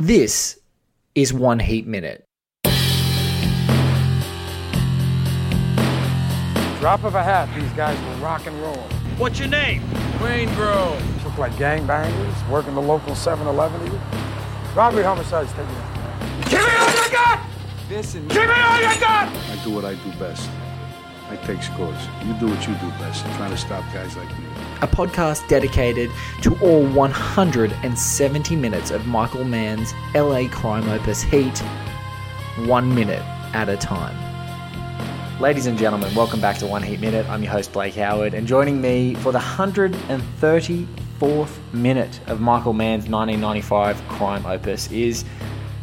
This is One Heat Minute. Drop of a hat, these guys will rock and roll. What's your name? Waingro. Look like gangbangers, working the local 7-Eleven here. Robbery, homicides, take it out. Give me all you got! This and Give me all you got! I do what I do best. I take scores. You do what you do best. Trying to stop guys like me. A podcast dedicated to all 170 minutes of Michael Mann's LA crime opus Heat, one minute at a time. Ladies and gentlemen, welcome back to One Heat Minute. I'm your host, Blake Howard, and joining me for the 134th minute of Michael Mann's 1995 crime opus is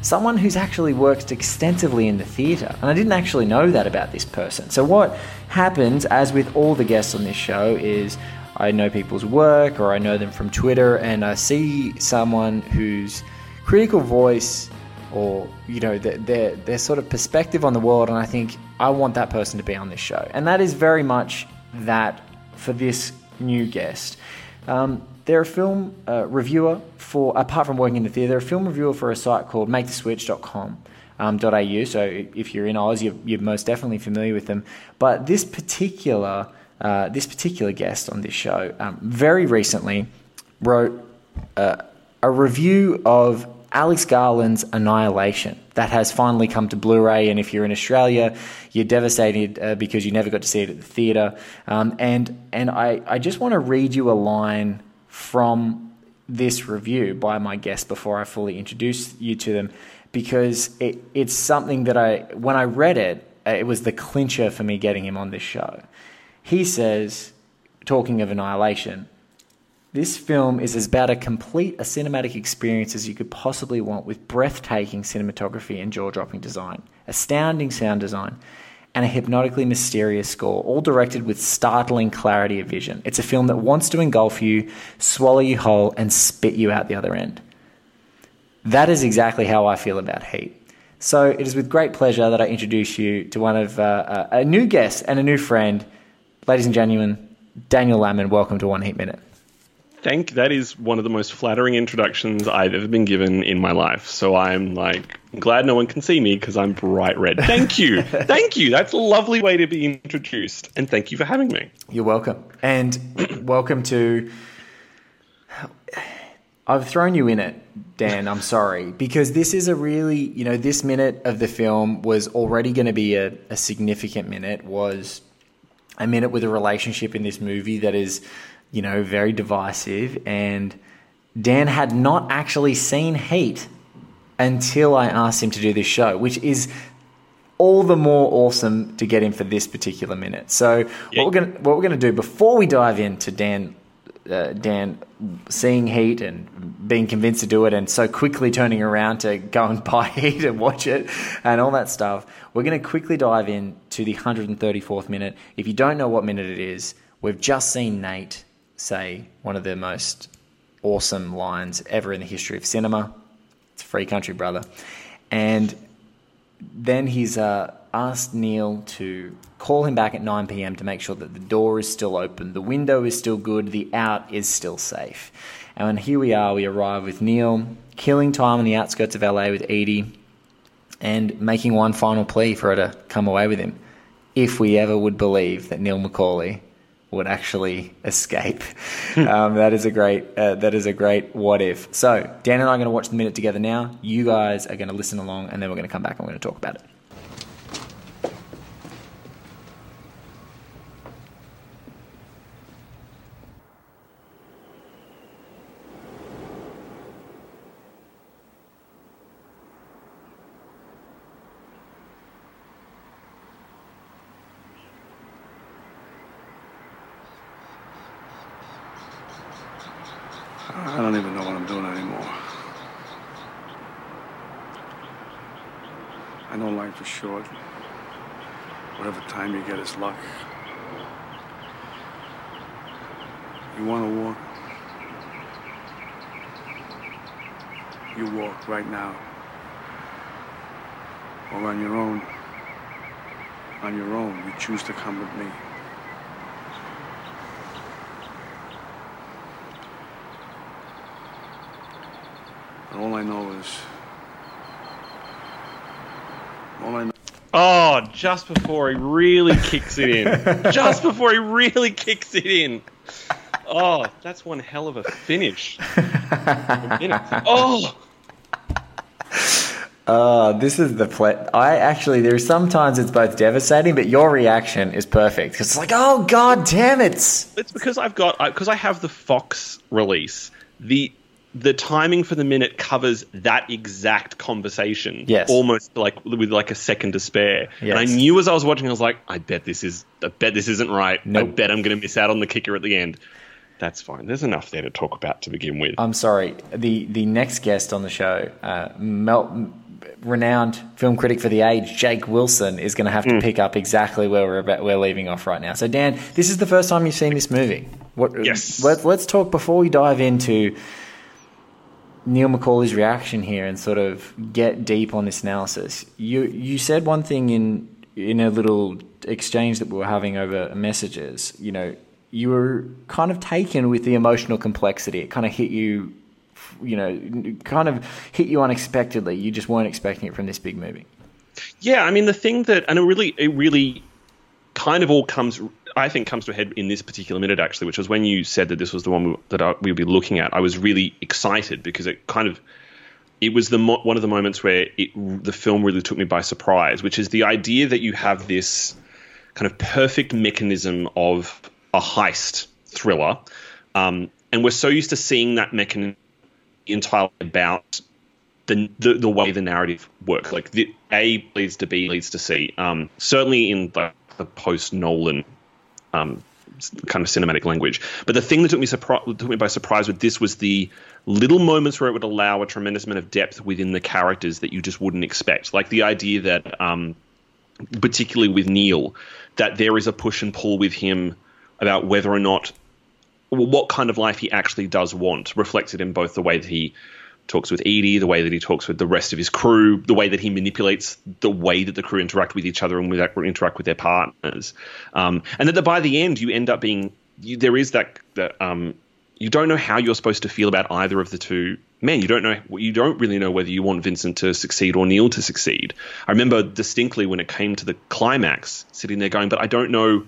someone who's actually worked extensively in the theatre. And I didn't actually know that about this person. So, what happens, as with all the guests on this show, is I know people's work or I know them from Twitter and I see someone whose critical voice or you know their, their their sort of perspective on the world and I think I want that person to be on this show. And that is very much that for this new guest. Um, they're a film uh, reviewer for apart from working in the theatre they're a film reviewer for a site called maketheswitch.com um, so if you're in Oz you're, you're most definitely familiar with them. But this particular uh, this particular guest on this show um, very recently wrote uh, a review of Alex Garland's Annihilation that has finally come to Blu-ray. And if you're in Australia, you're devastated uh, because you never got to see it at the theatre. Um, and and I, I just want to read you a line from this review by my guest before I fully introduce you to them because it, it's something that I when I read it, uh, it was the clincher for me getting him on this show. He says, talking of Annihilation. This film is as about a complete a cinematic experience as you could possibly want with breathtaking cinematography and jaw-dropping design, astounding sound design, and a hypnotically mysterious score, all directed with startling clarity of vision. It's a film that wants to engulf you, swallow you whole, and spit you out the other end. That is exactly how I feel about Heat. So it is with great pleasure that I introduce you to one of uh, a new guest and a new friend, ladies and gentlemen, Daniel Lammin. Welcome to One Heat Minute. Thank that is one of the most flattering introductions I've ever been given in my life. So I'm like glad no one can see me because I'm bright red. Thank you, thank you. That's a lovely way to be introduced, and thank you for having me. You're welcome, and welcome to. I've thrown you in it, Dan. I'm sorry because this is a really, you know, this minute of the film was already going to be a, a significant minute. Was a minute with a relationship in this movie that is you know, very divisive. And Dan had not actually seen Heat until I asked him to do this show, which is all the more awesome to get him for this particular minute. So Yeah. what we're gonna what we're gonna do before we dive into Dan. Uh, Dan seeing Heat and being convinced to do it, and so quickly turning around to go and buy Heat and watch it, and all that stuff. We're going to quickly dive in to the 134th minute. If you don't know what minute it is, we've just seen Nate say one of the most awesome lines ever in the history of cinema. It's free country, brother. And then he's uh, asked Neil to call him back at 9 p.m. to make sure that the door is still open, the window is still good, the out is still safe. And here we are, we arrive with Neil killing time on the outskirts of LA with Eady and making one final plea for her to come away with him. If we ever would believe that Neil McCauley would actually escape, um, that is a great uh, that is a great what if. So Dan and I are going to watch the minute together now. You guys are going to listen along, and then we're going to come back and we're going to talk about it. I don't even know what I'm doing anymore. I know life is short. Whatever You want to walk? You walk right now. Or on your own. On your own, you choose to come with me. And all I know is All I know. Oh, just before he really kicks it in. just before he really kicks it in. Oh, that's one hell of a finish. oh, Uh, this is the ple- I actually there's sometimes it's both devastating, but your reaction is perfect because it's like, oh god damn it! it's because I've got because I have the Fox release. The the timing for the minute covers that exact conversation. Yes. almost like with like a second to spare. Yes. And I knew as I was watching, I was like, I bet this is, I bet this isn't right. I bet I'm going to miss out on the kicker at the end. That's fine. There's enough there to talk about to begin with. I'm sorry. The the next guest on the show, uh, Mel, renowned film critic for the age, Jake Wilson, is going to have to pick up exactly where we're about, we're leaving off right now. So Dan, this is the first time you've seen this movie. What, Yes. Let's let's talk before we dive into Neil McCauley's reaction here and sort of get deep on this analysis. You you said one thing in in a little exchange that we were having over messages. You know, you were kind of taken with the emotional complexity. It kind of hit you, you know, kind of hit you unexpectedly. You just weren't expecting it from this big movie. Yeah, I mean the thing that, and it really, it really, kind of all comes, I think, comes to a head in this particular minute actually, which was when you said that this was the one we, that we would be looking at. I was really excited because it kind of, it was the mo- one of the moments where it, the film really took me by surprise, which is the idea that you have this kind of perfect mechanism of a heist thriller, um, and we're so used to seeing that mechanism entirely about the, the the way the narrative works. Like the A leads to B leads to C. Um, certainly in the, the post Nolan um, kind of cinematic language. But the thing that took me surpri- took me by surprise with this was the little moments where it would allow a tremendous amount of depth within the characters that you just wouldn't expect. Like the idea that, um, particularly with Neil, that there is a push and pull with him about whether or not what kind of life he actually does want, reflected in both the way that he talks with Eady, the way that he talks with the rest of his crew, the way that he manipulates the way that the crew interact with each other and with, interact with their partners, um, and that by the end you end up being you, there is that that um, you don't know how you're supposed to feel about either of the two men. You don't know you don't really know whether you want Vincent to succeed or Neil to succeed. I remember distinctly when it came to the climax, sitting there going, "But I don't know."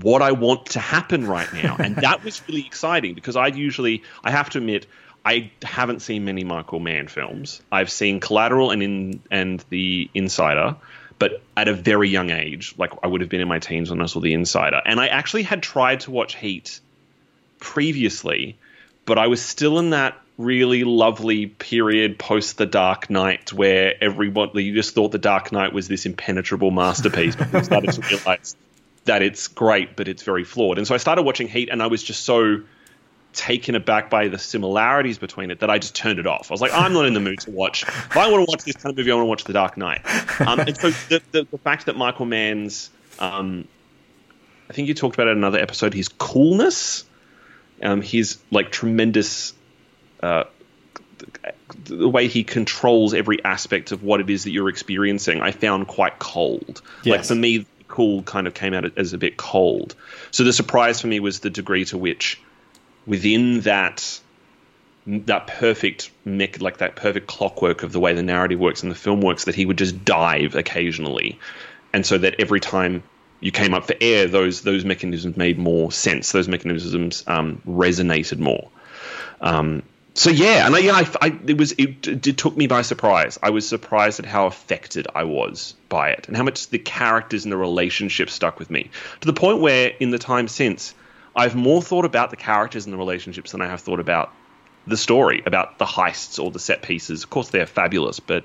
what I want to happen right now. And that was really exciting because I usually, I have to admit, I haven't seen many Michael Mann films. I've seen Collateral and in and The Insider, but at a very young age, like I would have been in my teens when I saw The Insider. And I actually had tried to watch Heat previously, but I was still in that really lovely period post The Dark Knight where everyone you just thought The Dark Knight was this impenetrable masterpiece, but you started to realize that it's great, but it's very flawed. And so I started watching Heat, and I was just so taken aback by the similarities between it that I just turned it off. I was like, I'm not in the mood to watch. If I want to watch this kind of movie, I want to watch The Dark Knight. Um, and so the, the, the fact that Michael Mann's, um, I think you talked about it in another episode, his coolness, um, his like tremendous. Uh, the way he controls every aspect of what it is that you're experiencing, I found quite cold. Like for me, cool kind of came out as a bit cold. So the surprise for me was the degree to which, within that that perfect mech, like that perfect clockwork of the way the narrative works and the film works, that he would just dive occasionally, and so that every time you came up for air, those those mechanisms made more sense. Those mechanisms um, resonated more. Um, so yeah, and I, yeah, I, I, it was it, it took me by surprise. I was surprised at how affected I was by it, and how much the characters and the relationships stuck with me to the point where, in the time since, I've more thought about the characters and the relationships than I have thought about the story, about the heists or the set pieces. Of course, they're fabulous, but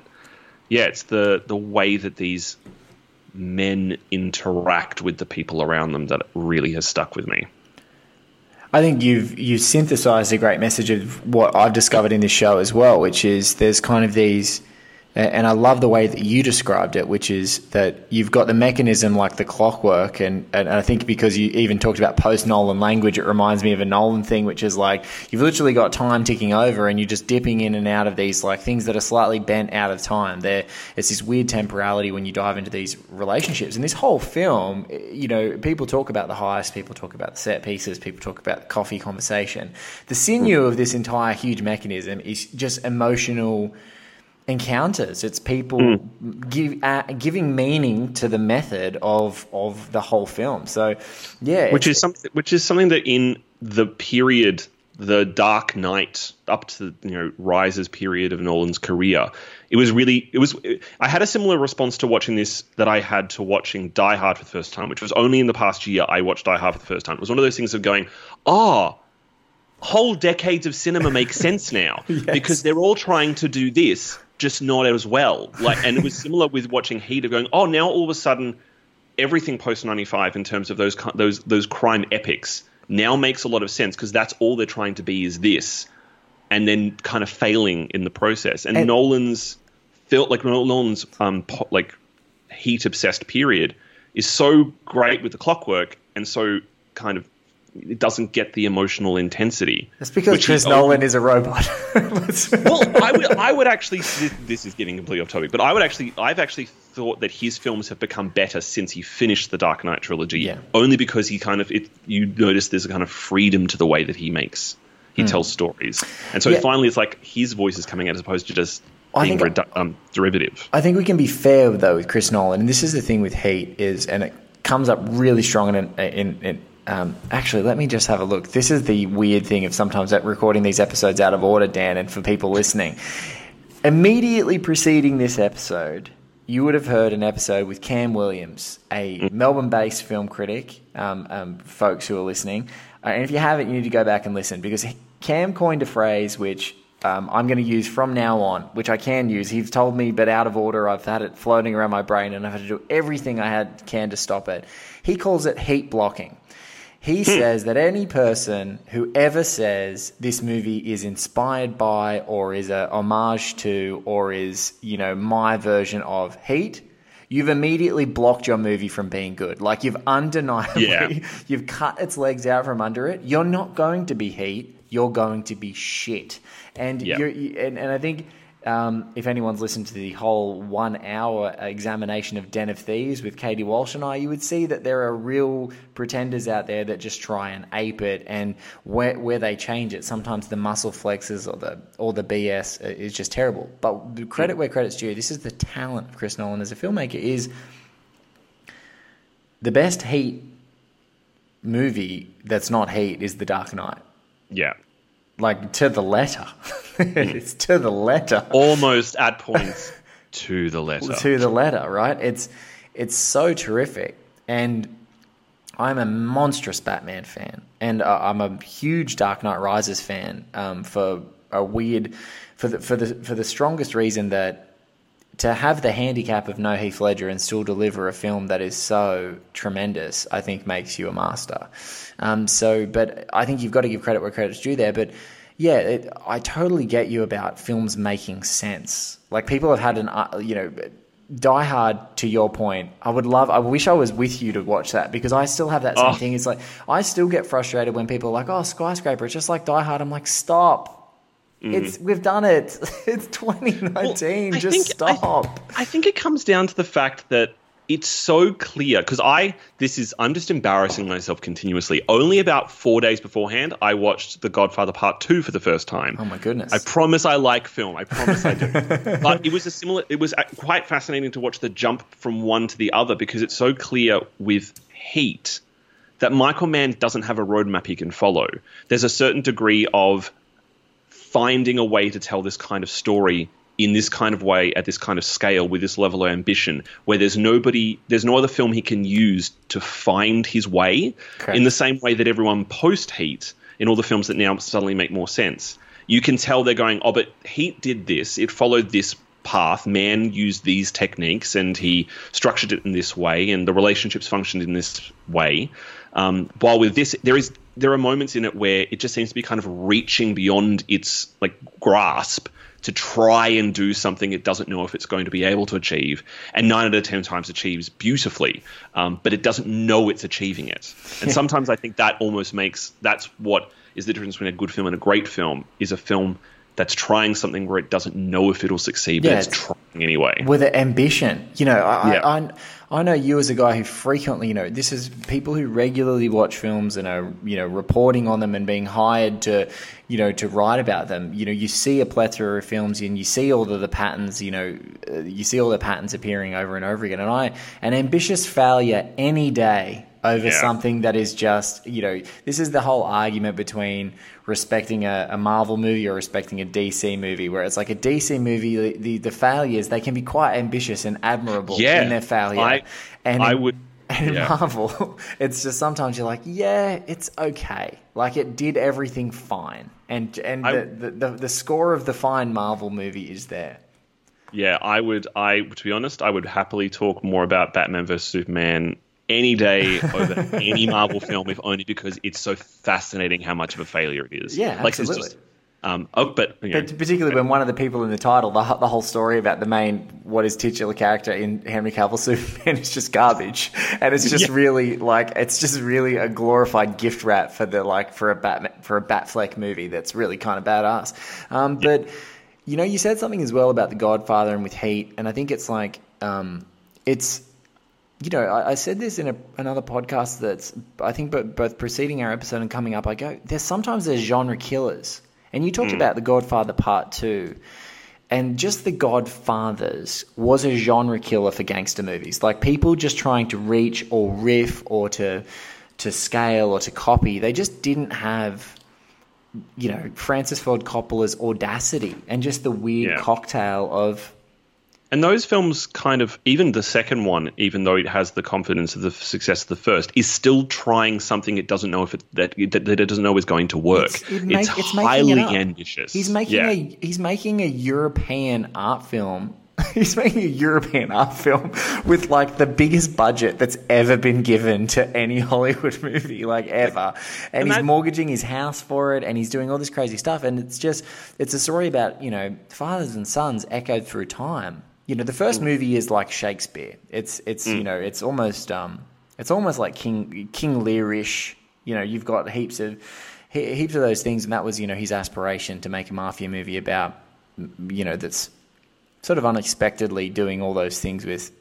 yeah, it's the the way that these men interact with the people around them that really has stuck with me. I think you've you've synthesized a great message of what I've discovered in this show as well, which is there's kind of these, and I love the way that you described it, which is that you've got the mechanism like the clockwork, and and I think because you even talked about post Nolan language, it reminds me of a Nolan thing, which is like you've literally got time ticking over, and you're just dipping in and out of these like things that are slightly bent out of time. There, it's this weird temporality when you dive into these relationships, and this whole film, eh, you know, people talk about the heist, people talk about the set pieces, people talk about the coffee conversation. The sinew of this entire huge mechanism is just emotional encounters. It's people Hmm. give, uh, giving meaning to the method of of the whole film. So, yeah, which is something which is something that in the period the dark knight up to you know rises period of nolan's career it was really it was i had a similar response to watching this that i had to watching die hard for the first time which was only in the past year i watched die hard for the first time it was one of those things of going oh whole decades of cinema make sense now because they're all trying to do this just not as well. Like and it was similar with watching heat of going oh now all of a sudden everything post 95 in terms of those those those crime epics now makes a lot of sense because that's all they're trying to be is this and then kind of failing in the process. And, And- Nolan's felt like Nolan's um po- like heat obsessed period is so great with the clockwork and so kind of it doesn't get the emotional intensity That's because Chris is Nolan is a robot. Well, I would, I would actually. This, this is getting completely off topic, but I would actually, I've actually thought that his films have become better since he finished the Dark Knight trilogy. Yeah. Only because he kind of, it, you notice there's a kind of freedom to the way that he makes, he tells stories, and so. Yeah. finally it's like his voice is coming out as opposed to just I being think- redu- um, derivative. I think we can be fair though with Chris Nolan, and this is the thing with Heat is, and it comes up really strong in, in, in um, actually, let me just have a look. This is the weird thing of sometimes recording these episodes out of order, Dan, and for people listening. Immediately preceding this episode, you would have heard an episode with Cam Williams, a Melbourne-based film critic. Um, um, folks who are listening, uh, and if you haven't, you need to go back and listen because Cam coined a phrase which um, I'm going to use from now on, which I can use. He's told me, but out of order. I've had it floating around my brain, and I've had to do everything I had can to stop it. He calls it heat blocking. He hmm. says that any person who ever says this movie is inspired by or is a homage to or is, you know, my version of Heat, you've immediately blocked your movie from being good. Like you've undeniably Yeah. you've cut its legs out from under it. You're not going to be Heat, you're going to be shit. And Yeah. you- and, and I think um, if anyone's listened to the whole one hour examination of Den of Thieves with Katie Walsh and I, you would see that there are real pretenders out there that just try and ape it, and where, where they change it, sometimes the muscle flexes or the or the BS is just terrible. But credit where credit's due, this is the talent of Chris Nolan as a filmmaker. Is the best Heat movie that's not Heat is The Dark Knight, Yeah, like to the letter. it's to the letter. almost at points to the letter. to the letter, right? It's it's so terrific, and I'm a monstrous Batman fan, and uh, I'm a huge Dark Knight Rises fan um, for a weird for the for the for the strongest reason that to have the handicap of no Heath Ledger and still deliver a film that is so tremendous, I think makes you a master. Um, so, but I think you've got to give credit where credit's due there. But yeah, it, I totally get you about films making sense. Like people have had an, uh, you know, Die Hard. To your point, I would love. I wish I was with you to watch that because I still have that same Oh. thing. It's like I still get frustrated when people are like, "Oh, skyscraper," it's just like Die Hard. I'm like, stop. It's we've done it. It's 2019. Well, just think- stop. I think it comes down to the fact that it's so clear because I this is I'm just embarrassing myself continuously. Only about four days beforehand, I watched The Godfather Part Two for the first time. Oh my goodness. I promise I like film. I promise I do. but it was a similar. It was uh, quite fascinating to watch the jump from one to the other because it's so clear with Heat that Michael Mann doesn't have a roadmap he can follow. There's a certain degree of finding a way to tell this kind of story in this kind of way at this kind of scale with this level of ambition where there's nobody there's no other film he can use to find his way Correct. in the same way that everyone post heat in all the films that now suddenly make more sense. You can tell they're going oh but heat did this. It followed this path. Man used these techniques and he structured it in this way and the relationships functioned in this way. Um, while with this there is there are moments in it where it just seems to be kind of reaching beyond its like grasp to try and do something it doesn't know if it's going to be able to achieve, and nine out of ten times achieves beautifully, um, but it doesn't know it's achieving it. And sometimes I think that almost makes that's what is the difference between a good film and a great film is a film that's trying something where it doesn't know if it'll succeed, but Yeah, it's it's- trying anyway. with an ambition. You know, I, Yeah. I, I I know you as a guy who frequently, you know, this is people who regularly watch films and are, you know, reporting on them and being hired to, you know, to write about them. You know, you see a plethora of films and you see all of the patterns. You know, uh, you see all the patterns appearing over and over again. And I, an ambitious failure any day over Yeah. something that is just, you know, this is the whole argument between respecting a, a Marvel movie or respecting a DC movie, where it's like a DC movie, the, the, the failures, they can be quite ambitious and admirable Yeah. in their failure. I- and I would- And yeah. Marvel, it's just sometimes you're like, yeah, it's okay. Like it did everything fine. And and I- the, the, the, the score of the fine Marvel movie is there. Yeah, I would. I to be honest, I would happily talk more about Batman vs Superman any day over any Marvel film, if only because it's so fascinating how much of a failure it is. Yeah, Like, it's absolutely. just- um, oh, but you know, But particularly when one of the people in the title, the, the whole story about the main, what is titular character in Henry Cavill Superman is just garbage, and it's just Yeah. really like it's just really a glorified gift wrap for the like for a Batman for a Batfleck movie that's really kind of badass. Um, but you know, you said something as well about the Godfather and with Heat, and I think it's like um, it's you know, I, I said this in a, another podcast that's, I think, both, both preceding our episode and coming up. I go, there's sometimes there's genre killers, and you talked hmm. about the Godfather Part Two, and just the Godfathers was a genre killer for gangster movies. Like people just trying to reach or riff or to to scale or to copy. They just didn't have. You know, Francis Ford Coppola's audacity and just the weird Yeah. cocktail of and those films kind of even the second one, even though it has the confidence of the success of the first, is still trying something it doesn't know if it that that, it doesn't know is going to work. It's- It's, it make- it's making highly it ambitious. He's making yeah. a he's making a European art film. He's making a European art film with like the biggest budget that's ever been given to any Hollywood movie, like ever. And And he's that- mortgaging his house for it, and he's doing all this crazy stuff. And it's just it's a story about you know fathers and sons echoed through time. You know, the first movie is like Shakespeare. It's it's you know it's almost um it's almost like King King Learish. You know, you've got heaps of he- heaps of those things, and that was you know his aspiration to make a mafia movie about you know that's sort of unexpectedly doing all those things with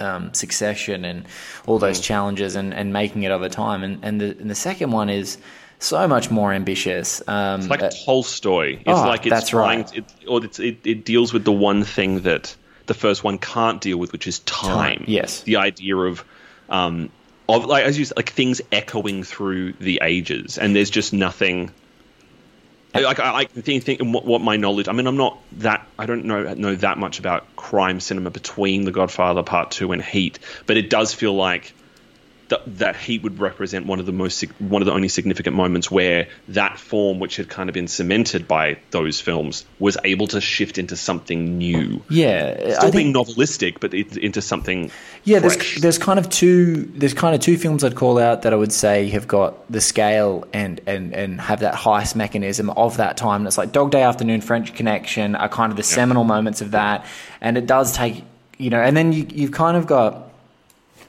um, succession and all those challenges and, and making it over time. And and the and the second one is so much more ambitious. Um, It's like uh, Tolstoy. It's Oh, like it's that's trying. right. It, or it's, it, it deals with the one thing that the first one can't deal with, which is time. Time, yes. The idea of, um, of like as you said, like things echoing through the ages, and there's just nothing. Like I, I think, think what, what my knowledge. I mean, I'm not that. I don't know know that much about crime cinema between The Godfather Part Two and Heat, but it does feel like that, that Heat would represent one of the most one of the only significant moments where that form, which had kind of been cemented by those films, was able to shift into something new. yeah, Still I being think novelistic, but it, into something yeah. There's fresh. there's kind of two there's kind of two films I'd call out that I would say have got the scale and and and have that heist mechanism of that time. And it's like Dog Day Afternoon, French Connection are kind of the seminal moments of that, and it does take you know, and then you you've kind of got.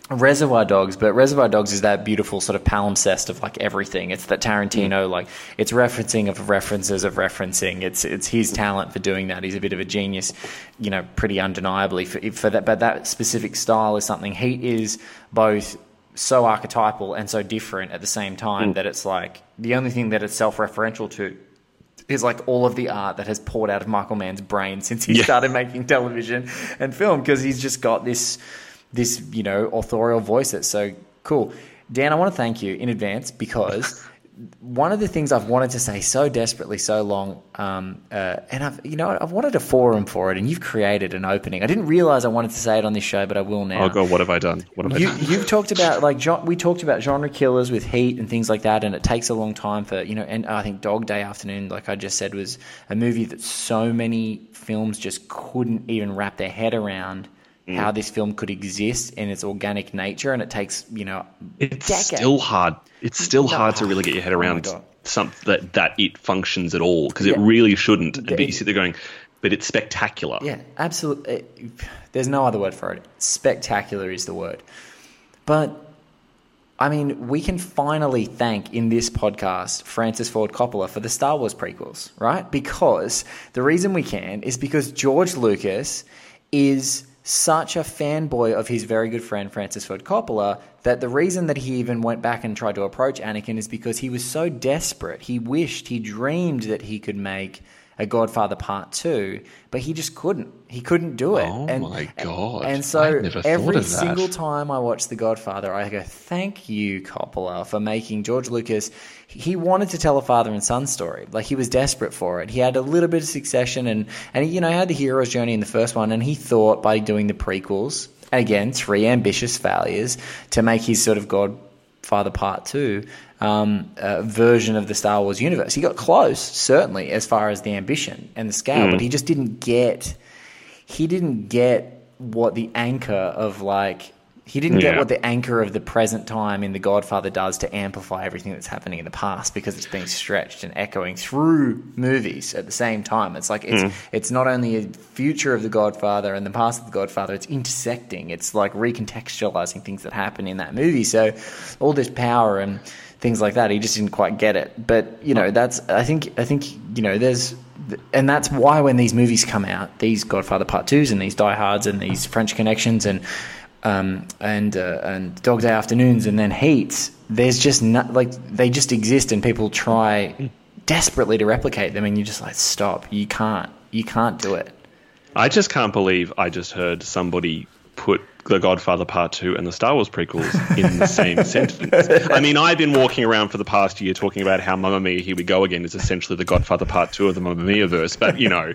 Reservoir Dogs, but Reservoir Dogs is that beautiful sort of palimpsest of like everything. It's that Tarantino, mm. like it's referencing of references of referencing. It's it's his talent for doing that. He's a bit of a genius, you know, pretty undeniably for, for that. But that specific style is something Heat is both so archetypal and so different at the same time mm. that it's like the only thing that it's self-referential to is like all of the art that has poured out of Michael Mann's brain since he Yeah. started making television and film because he's just got this this you know authorial voice that's so cool. Dan, I want to thank you in advance because one of the things I've wanted to say so desperately so long, um, uh, and I've you know I've wanted a forum for it, and you've created an opening. I didn't realize I wanted to say it on this show, but I will now. Oh god, what have I done? What have You, I done? you've talked about like we talked about genre killers with Heat and things like that, and it takes a long time for you know. And I think Dog Day Afternoon, like I just said, was a movie that so many films just couldn't even wrap their head around Mm. how this film could exist in its organic nature, and it takes you know It's decades. still hard. It's still No. hard to really get your head Oh around God. some that that it functions at all because it really shouldn't. But you sit there going, but it's spectacular. Yeah, absolutely. There's no other word for it. Spectacular is the word. But I mean, we can finally thank in this podcast Francis Ford Coppola for the Star Wars prequels, right? Because the reason we can is because George Lucas is such a fanboy of his very good friend Francis Ford Coppola that the reason that he even went back and tried to approach Anakin is because he was so desperate. He wished, he dreamed that he could make a Godfather Part Two, but he just couldn't. He couldn't do it. Oh my God. And so every single time I watch The Godfather, I go, "Thank you, Coppola, for making George Lucas." He wanted to tell a father and son story. Like he was desperate for it. He had a little bit of succession, and and he, you know had the hero's journey in the first one, and he thought by doing the prequels, again three ambitious failures, to make his sort of Godfather Part Two um, uh, version of the Star Wars universe. He got close, certainly, as far as the ambition and the scale, but he just didn't get he didn't get what the anchor of like he didn't get what the anchor of the present time in the Godfather does to amplify everything that's happening in the past because it's being stretched and echoing through movies at the same time. It's like it's it's not only a future of the Godfather and the past of the Godfather, it's intersecting. It's like recontextualizing things that happen in that movie. So all this power and things like that, he just didn't quite get it. But you know, that's I think I think you know there's and that's why when these movies come out, these Godfather Part Twos and these Die Hards and these French Connections and um, and uh, and Dog Day Afternoons and then Heats, there's just not like they just exist and people try desperately to replicate them and you're just like stop, you can't, you can't do it. I just can't believe I just heard somebody put The Godfather Part 2 and the Star Wars prequels in the same sentence. I mean, I've been walking around for the past year talking about how Mamma Mia, Here We Go Again is essentially the Godfather Part 2 of the Mamma Mia verse. But, you know,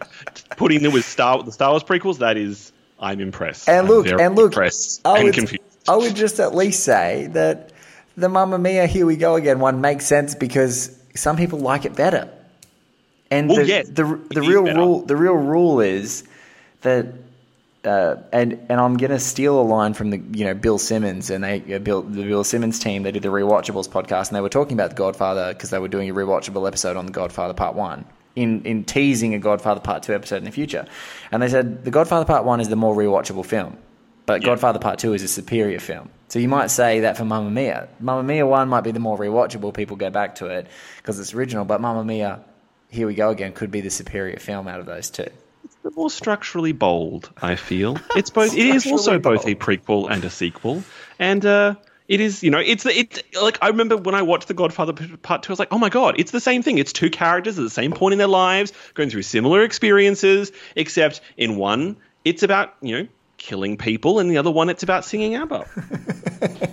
putting it with Star, the Star Wars prequels, that is, I'm impressed. And look, and look, impressed I and would, confused. I would just at least say that the Mamma Mia, Here We Go Again one makes sense because some people like it better. And Well, the, yeah, the, it the real better. rule, the real rule is that, uh, and and I'm gonna steal a line from the you know Bill Simmons and they uh, Bill the Bill Simmons team. They did the Rewatchables podcast and they were talking about The Godfather because they were doing a rewatchable episode on The Godfather Part One. In, in teasing a Godfather Part 2 episode in the future. And they said The Godfather Part 1 is the more rewatchable film. But Yeah. Godfather Part 2 is a superior film. So you might say that for Mamma Mia. Mamma Mia 1 might be the more rewatchable, people go back to it because it's original, but Mamma Mia, Here We Go Again could be the superior film out of those two. The more structurally bold. I feel it's both. It is also both a prequel and a sequel, and uh, it is. You know, it's it's like I remember when I watched The Godfather Part Two. I was like, oh my god, it's the same thing. It's two characters at the same point in their lives, going through similar experiences, except in one, it's about you know killing people, and the other one, it's about singing ABBA.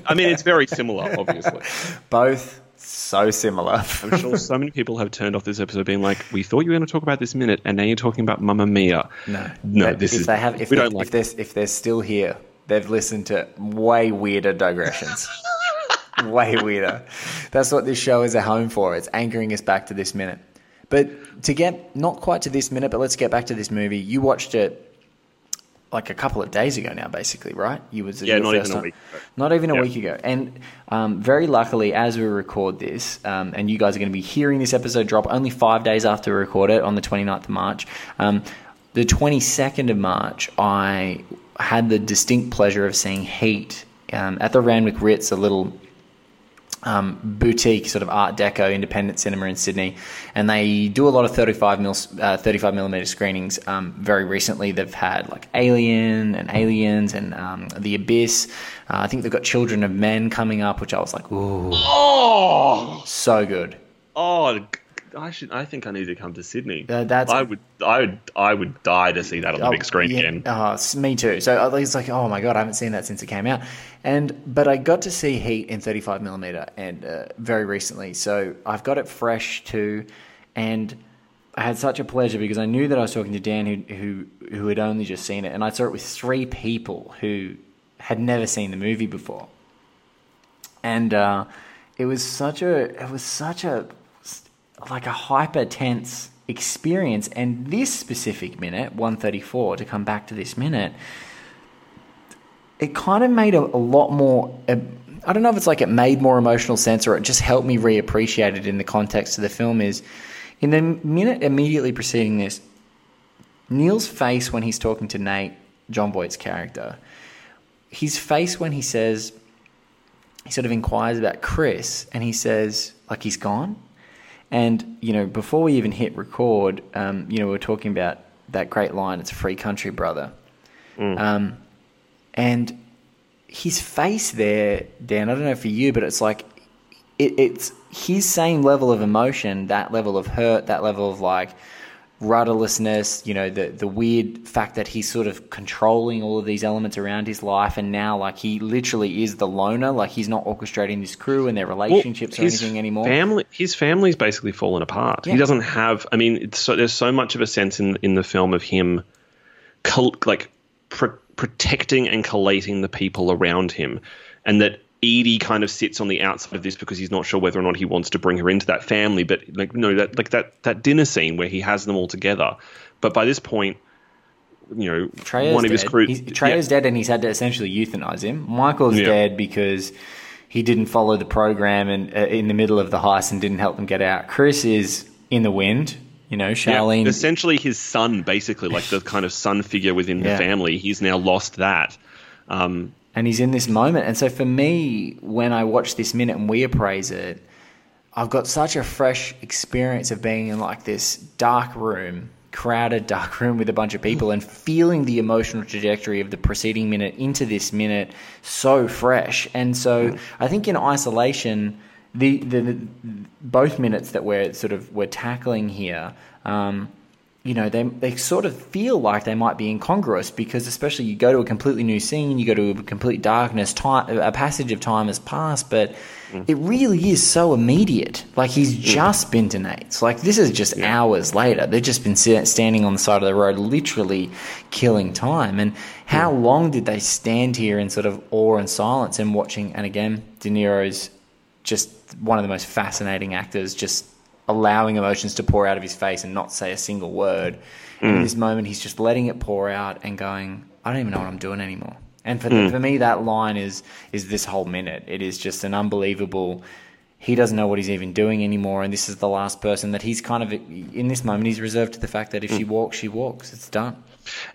I mean, it's very similar, obviously. Both so similar. I'm sure so many people have turned off this episode being like, "We thought you were going to talk about this minute, and now you're talking about Mamma Mia." No, no, But this if is they have if, we they, don't like if they're if they're still here, they've listened to way weirder digressions. way weirder. That's what this show is a home for. It's anchoring us back to this minute. But to get not quite to this minute, but let's get back to this movie. You watched it like a couple of days ago now, basically, right? You was Yeah, not even a time- week ago. Not even a Yeah. week ago. And um, very luckily, as we record this, um, and you guys are going to be hearing this episode drop only five days after we record it on the 29th of March. Um, the 22nd of March, I had the distinct pleasure of seeing Heat um, at the Randwick Ritz, a little um, boutique sort of Art Deco independent cinema in Sydney, and they do a lot of 35 mil, uh, 35 millimeter screenings. Um, very recently, they've had like Alien and Aliens and um, The Abyss. Uh, I think they've got Children of Men coming up, which I was like, ooh, Oh, so good. oh! I should. I think I need to come to Sydney. Uh, that's- I would. I would. I would die to see that on the Oh, big screen yeah. again. Oh, me too. So I was like, oh my god, I haven't seen that since it came out. And but I got to see Heat in 35 millimeter and uh, very recently, so I've got it fresh too. And I had such a pleasure because I knew that I was talking to Dan who who who had only just seen it, and I saw it with three people who had never seen the movie before. And uh, it was such a it was such a like a hyper tense experience and this specific minute 134 to come back to this minute it kind of made a, a lot more i don't know if it's like it made more emotional sense or it just helped me reappreciate it in the context of the film is in the minute immediately preceding this neil's face when he's talking to nate jon voight's character his face when he says he sort of inquires about Chris, and he says like he's gone. And you know, before we even hit record, um, you know, we were talking about that great line. It's a free country, brother. Um, and his face there, Dan. I don't know for you, but it's like it, it's his same level of emotion, that level of hurt, that level of like rudderlessness, you know, the the weird fact that he's sort of controlling all of these elements around his life, and now like he literally is the loner, like he's not orchestrating this crew and their relationships or his anything anymore. Family, his family's basically fallen apart. Yeah. He doesn't have. I mean, it's so, there's so much of a sense in in the film of him, col- like pr- protecting and collating the people around him, and that Eady kind of sits on the outside of this because he's not sure whether or not he wants to bring her into that family. But like, no, that like that that dinner scene where he has them all together. But by this point, you know, one of his crew. He's, Trejo's dead, and he's had to essentially euthanize him. Michael's Yeah. dead because he didn't follow the program and uh, in the middle of the heist and didn't help them get out. Chris is in the wind. You know, Yeah, Charlene. essentially his son, basically like the kind of son figure within Yeah. the family. He's now lost that. Um, and he's in this moment. And so for me, when I watch this minute and we appraise it, I've got such a fresh experience of being in like this dark room, crowded dark room with a bunch of people and feeling the emotional trajectory of the preceding minute into this minute so fresh. And so I think in isolation, the, the, the both minutes that we're sort of we're tackling here, um, you know, they they sort of feel like they might be incongruous because especially you go to a completely new scene, you go to a complete darkness, time a passage of time has passed, but mm. it really is so immediate. Like he's mm. just been to Nate's. Like this is just hours later. They've just been standing on the side of the road, literally killing time. And how mm. long did they stand here in sort of awe and silence and watching? And again, De Niro's just one of the most fascinating actors, just allowing emotions to pour out of his face and not say a single word. And in hmm. this moment, he's just letting it pour out and going, I don't even know what I'm doing anymore. And for, hmm. for me, that line is is this whole minute. It is just an unbelievable. He doesn't know what he's even doing anymore, and this is the last person that he's kind of in this moment. He's reserved to the fact that if she hmm. walks, she walks. It's done.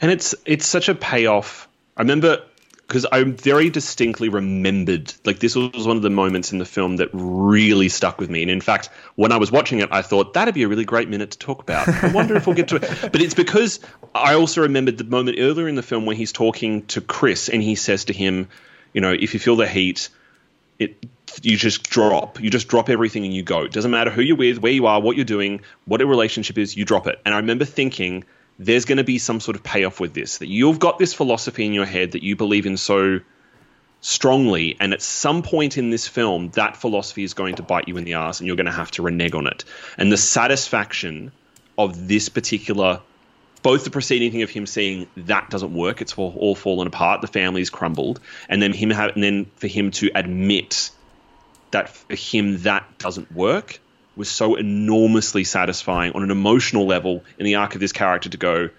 and it's it's such a payoff. I remember because I very distinctly remembered like this was one of the moments in the film that really stuck with me. And in fact, when I was watching it, I thought that'd be a really great minute to talk about. I wonder if we'll get to it. But it's because I also remembered the moment earlier in the film where he's talking to Chris and he says to him, you know, if you feel the heat, it you just drop. You just drop everything and you go. It doesn't matter who you're with, where you are, what you're doing, what a relationship is, you drop it. And I remember thinking there's going to be some sort of payoff with this. That you've got this philosophy in your head that you believe in so strongly, and at some point in this film, that philosophy is going to bite you in the ass, and you're going to have to renege on it. And the satisfaction of this particular, both the preceding thing of him seeing that doesn't work, it's all, all fallen apart, the family's crumbled, and then him have, and then for him to admit that for him that doesn't work was so enormously satisfying on an emotional level in the arc of this character to go,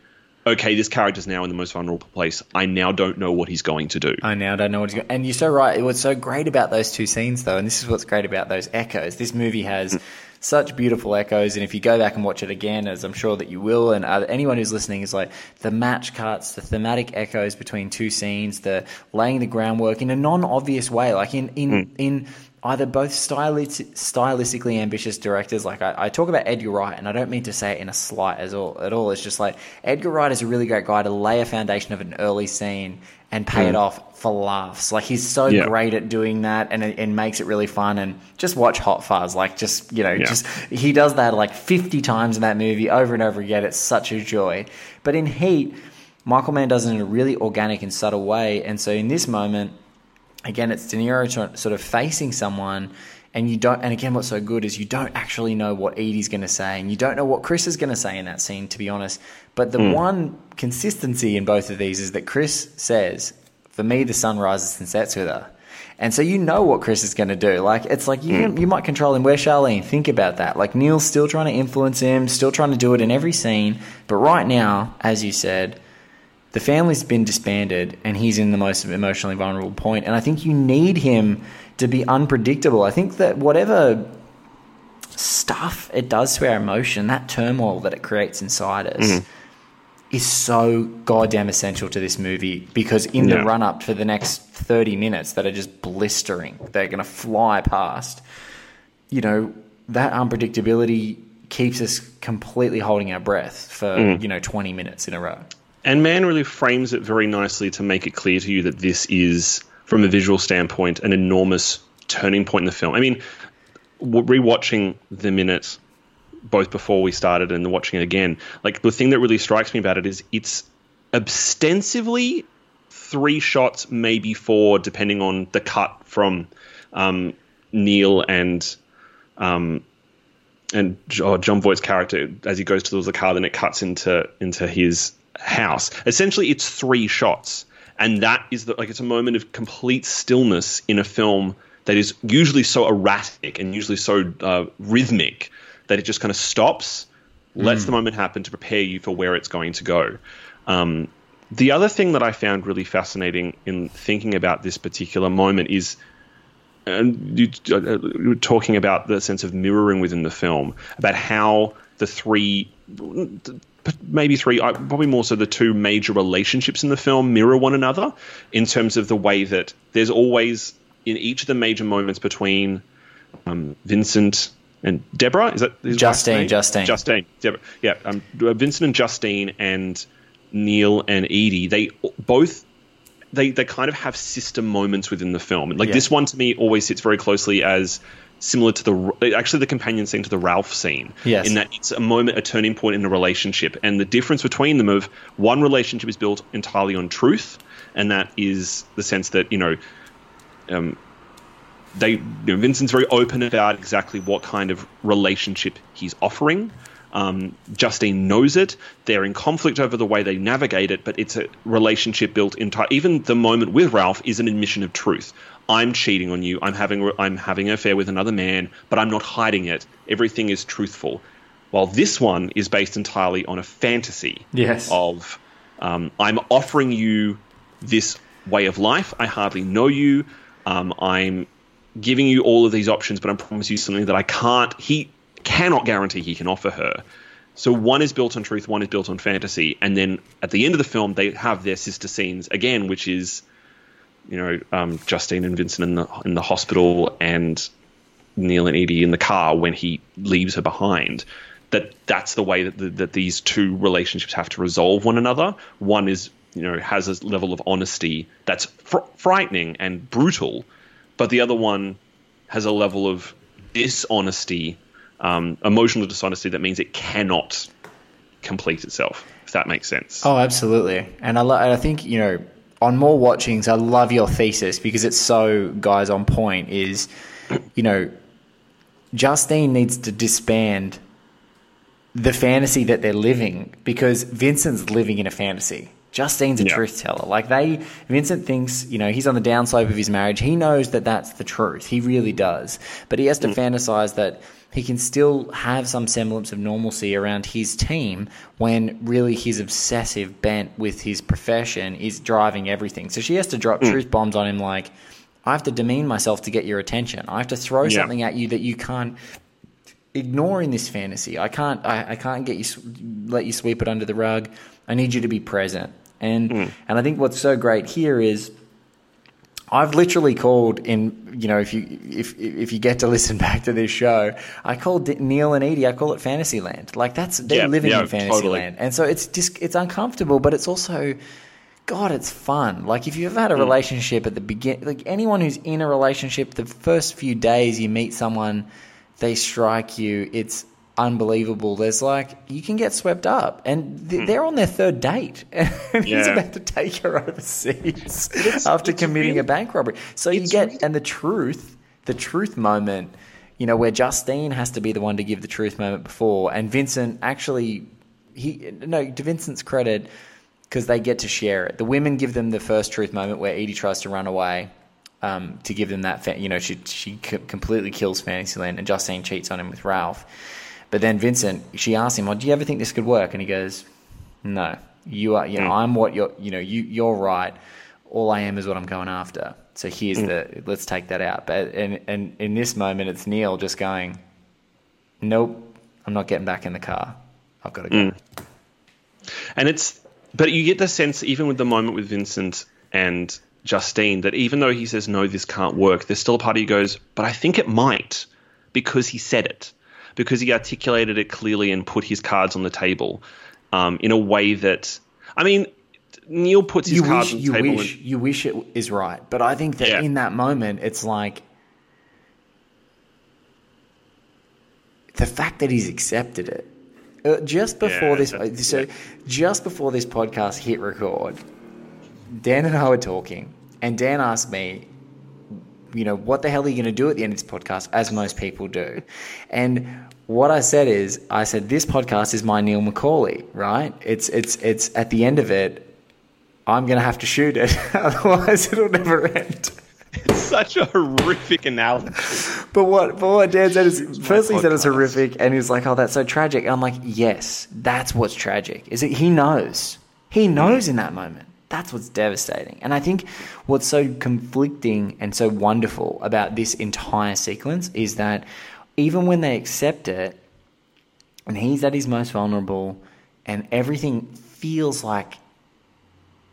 okay, this character's now in the most vulnerable place. I now don't know what he's going to do. I now don't know what he's going. And you're so right. What's so great about those two scenes, though, and this is what's great about those echoes. This movie has hmm. such beautiful echoes, and if you go back and watch it again, as I'm sure that you will, and anyone who's listening is like the match cuts, the thematic echoes between two scenes, the laying the groundwork in a non-obvious way, like in in hmm. in either both stylis- stylistically ambitious directors. Like I, I talk about Edgar Wright, and I don't mean to say it in a slight as all at all. It's just like Edgar Wright is a really great guy to lay a foundation of an early scene and pay it mm. off for laughs. Like he's so Yeah. great at doing that, and it, it makes it really fun. And just watch Hot Fuzz. Like just you know, Yeah. just he does that like fifty times in that movie over and over again. It's such a joy. But in Heat. Michael Mann does it in a really organic and subtle way, and so in this moment, again, it's De Niro sort of facing someone, and you don't. And again, what's so good is you don't actually know what Eady's going to say, and you don't know what Chris is going to say in that scene, to be honest. But the hmm. one consistency in both of these is that Chris says, "For me, the sun rises and sets with her." And so you know what Chris is going to do. Like it's like you hmm. can, you might control him. Where Charlene? Think about that. Like Neil's still trying to influence him, still trying to do it in every scene. But right now, as you said, the family's been disbanded and he's in the most emotionally vulnerable point and i think you need him to be unpredictable i think that whatever stuff it does to our emotion that turmoil that it creates inside us is so goddamn essential to this movie because in the run up for the next 30 minutes that are just blistering, they're going to fly past. You know, that unpredictability keeps us completely holding our breath for, Mm. you know, 20 minutes in a row. And Mann really frames it very nicely to make it clear to you that this is, from a visual standpoint, an enormous turning point in the film. I mean, rewatching the minute both before we started and watching it again, like the thing that really strikes me about it is it's ostensively three shots, maybe four, depending on the cut from um, Neil and um, and oh, Jon Voight's character as he goes towards the car, then it cuts into into his house. Essentially, it's three shots, and that is the, like it's a moment of complete stillness in a film that is usually so erratic and usually so uh, rhythmic that it just kind of stops, lets the moment happen to prepare you for where it's going to go. Um, the other thing that I found really fascinating in thinking about this particular moment is and you, uh, you were talking about the sense of mirroring within the film, about how the three, maybe three, probably more so the two major relationships in the film mirror one another in terms of the way that there's always in each of the major moments between um, Vincent and Deborah. Is that Justine. Justine. Justine. Deborah. Yeah. Um, Vincent and Justine and Neil and Eady. They both they they kind of have sister moments within the film. Like Yeah. this one to me always sits very closely as similar to the actually the companion scene to the Ralph scene. Yes. In that it's a moment, a turning point in a relationship, and the difference between them of one relationship is built entirely on truth, and that is the sense that you know. Um, they you know, Vincent's very open about exactly what kind of relationship he's offering. Um, Justine knows it. They're in conflict over the way they navigate it, but it's a relationship built entire. Even the moment with Ralph is an admission of truth. I'm cheating on you. I'm having I'm having an affair with another man, but I'm not hiding it. Everything is truthful. While this one is based entirely on a fantasy Yes. of um, I'm offering you this way of life. I hardly know you. Um, I'm giving you all of these options, but I promise you something that I can't. He cannot guarantee he can offer her. So one is built on truth, one is built on fantasy, and then at the end of the film, they have their sister scenes again, which is, you know, um, Justine and Vincent in the in the hospital, and Neil and Eady in the car when he leaves her behind. That that's the way that the, that these two relationships have to resolve one another. One is you know has a level of honesty that's fr- frightening and brutal, but the other one has a level of dishonesty, um, emotional dishonesty that means it cannot complete itself. If that makes sense. Oh, absolutely. And I, lo- I think, you know, on more watchings, I love your thesis because it's so, guys, on point is, you know, Justine needs to disband the fantasy that they're living because Vincent's living in a fantasy. Justine's a Yeah. truth teller. Like they, Vincent thinks, you know, he's on the downslope of his marriage. He knows that that's the truth. He really does. But he has to mm. fantasize that he can still have some semblance of normalcy around his team when really his obsessive bent with his profession is driving everything. So she has to drop mm. truth bombs on him like, I have to demean myself to get your attention. I have to throw Yeah. something at you that you can't ignore in this fantasy. I can't. I, I can't get you let you sweep it under the rug. I need you to be present. And hmm. and I think what's so great here is. I've literally called in, you know, if you if if you get to listen back to this show, I called Neil and Eady. I call it Fantasyland. Like that's they're Yeah, living yeah, in Fantasyland, totally. and so it's just it's uncomfortable, but it's also, God, it's fun. Like if you've ever had a hmm. relationship at the begin, like anyone who's in a relationship, the first few days you meet someone, they strike you. It's unbelievable. There's like you can get swept up, and th- they're on their third date, and he's about to take her overseas after it's committing really- a bank robbery. So you get really- and the truth, the truth moment, you know, where Justine has to be the one to give the truth moment before, and Vincent actually, he no to Vincent's credit because they get to share it. The women give them the first truth moment where Eady tries to run away. Um, to give them that, fa- you know, she she c- completely kills Fantasyland, and Justine cheats on him with Ralph. But then Vincent, she asks him, "Oh, do you ever think this could work?" And he goes, "No, you are. You know, hmm. I'm what you're. You know, you you're right. All I am is what I'm going after. So here's hmm. the. Let's take that out. But and and in this moment, it's Neil just going, "Nope, I'm not getting back in the car. I've got to go." Hmm. And it's but you get the sense, even with the moment with Vincent and Justine, that even though he says, no, this can't work, there's still a part of you goes, but I think it might because he said it, because he articulated it clearly and put his cards on the table um, in a way that, I mean, Neil puts his you cards wish on the you table. wish and, you wish it is right, but I think that Yeah. in that moment, it's like the fact that he's accepted it. Uh, just before Yeah, this, so yeah. just before this podcast hit record, Dan and I were talking, and Dan asked me, you know, what the hell are you going to do at the end of this podcast, as most people do? And what I said is, I said, this podcast is my Neil McCauley, right? It's it's it's at the end of it, I'm going to have to shoot it, otherwise it'll never end. it's such a horrific analogy. But what, but what Dan said is, firstly, he said it's horrific, and he's like, "Oh, that's so tragic." And I'm like, "Yes, that's what's tragic. Is it? He knows. He knows in that moment. That's what's devastating." And I think what's so conflicting and so wonderful about this entire sequence is that even when they accept it, and he's at his most vulnerable, and everything feels like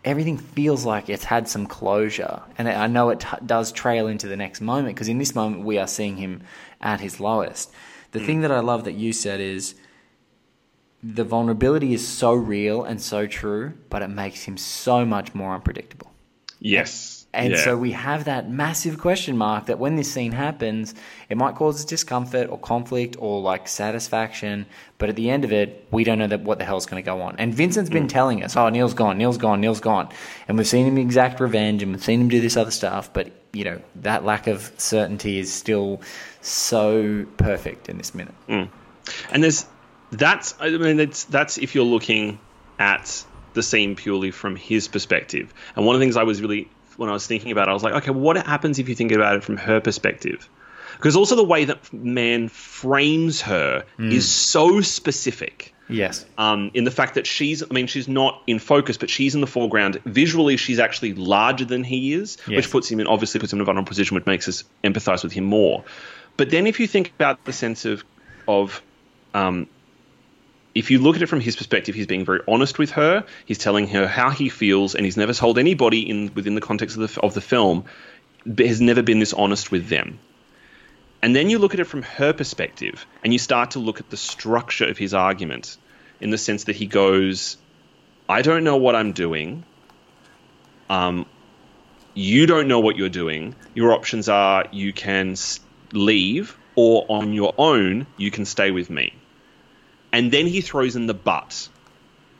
everything feels like it's had some closure. And I know it t- does trail into the next moment because in this moment we are seeing him at his lowest. The mm. thing that I love that you said is the vulnerability is so real and so true, but it makes him so much more unpredictable. Yes. And yeah. so we have that massive question mark that when this scene happens, it might cause discomfort or conflict or like satisfaction, but at the end of it, we don't know that what the hell's going to go on. And Vincent's been mm. telling us, "Oh, Neil's gone, Neil's gone, Neil's gone," and we've seen him exact revenge, and we've seen him do this other stuff, but you know that lack of certainty is still so perfect in this minute. Mm. And there's that's I mean it's that's if you're looking at the scene purely from his perspective. And one of the things I was really when I was thinking about it, I was like, okay, what happens if you think about it from her perspective? Because also the way that man frames her is so specific. Yes. Um, in the fact that she's, I mean, she's not in focus, but she's in the foreground. Visually, she's actually larger than he is, Yes. which puts him in, obviously puts him in a vulnerable position, which makes us empathize with him more. But then if you think about the sense of, of um, if you look at it from his perspective, he's being very honest with her. He's telling her how he feels, and he's never told anybody in within the context of the of the film, but has never been this honest with them. And then you look at it from her perspective, and you start to look at the structure of his argument, in the sense that he goes, "I don't know what I'm doing. Um, you don't know what you're doing. Your options are you can leave, or on your own you can stay with me." And then he throws in the but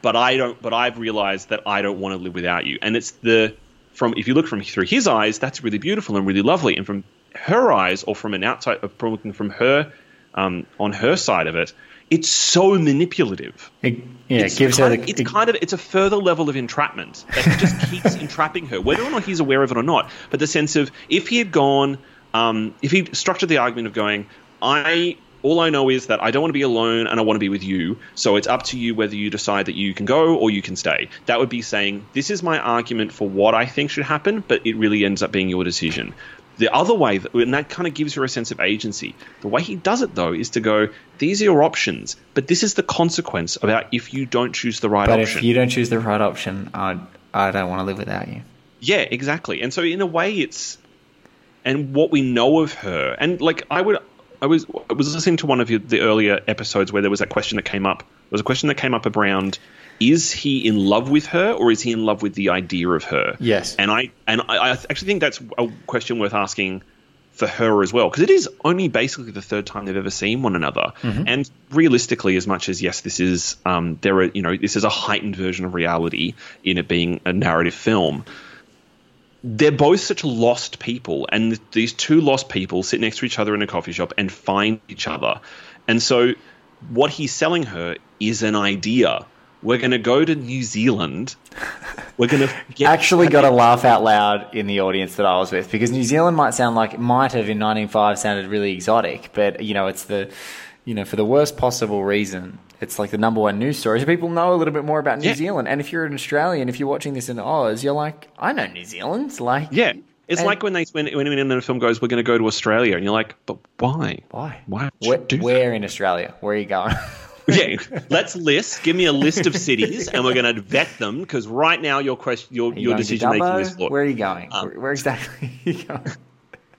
but i don't but i've realized that i don't want to live without you and it's the from if you look from through his eyes that's really beautiful and really lovely and from her eyes or from an outside from looking from her um, on her side of it it's so manipulative It, yeah, it's it gives her the. it's it- kind of it's a further level of entrapment that he just keeps entrapping her, whether or not he's aware of it or not. But the sense of if he had gone, um, if he structured the argument of going, I all I know is that I don't want to be alone and I want to be with you. So it's up to you whether you decide that you can go or you can stay. That would be saying this is my argument for what I think should happen, but it really ends up being your decision. The other way, and that kind of gives her a sense of agency. The way he does it, though, is to go, these are your options, but this is the consequence about if you don't choose the right but option. But if you don't choose the right option, I I don't want to live without you. Yeah, exactly. And so in a way it's and what we know of her and like I would I was I was listening to one of your, the earlier episodes where there was that question that came up. There was a question that came up around is he in love with her or is he in love with the idea of her? Yes. And I and I, I actually think that's a question worth asking for her as well because it is only basically the third time they've ever seen one another and realistically as much as yes this is um, there are you know this is a heightened version of reality in it being a narrative film they're both such lost people, and th- these two lost people sit next to each other in a coffee shop and find each other. And so, what he's selling her is an idea. We're going to go to New Zealand. We're going to get actually got a laugh out loud in the audience that I was with because New Zealand might sound like it might have in 1905 sounded really exotic, but you know it's the you know for the worst possible reason. It's like the number one news story. So people know a little bit more about New Yeah. Zealand. And if you're an Australian, if you're watching this in Oz, you're like, I know New Zealand. Like, Yeah, it's And- like when they when when in the film goes, "We're going to go to Australia," and you're like, "But why? why? Why Where, that?" where in Australia? Where are you going? yeah, let's list. Give me a list of cities, and we're going to vet them because right now your question, your you your decision making is flawed. Where are you going? Um, where, where exactly are you going?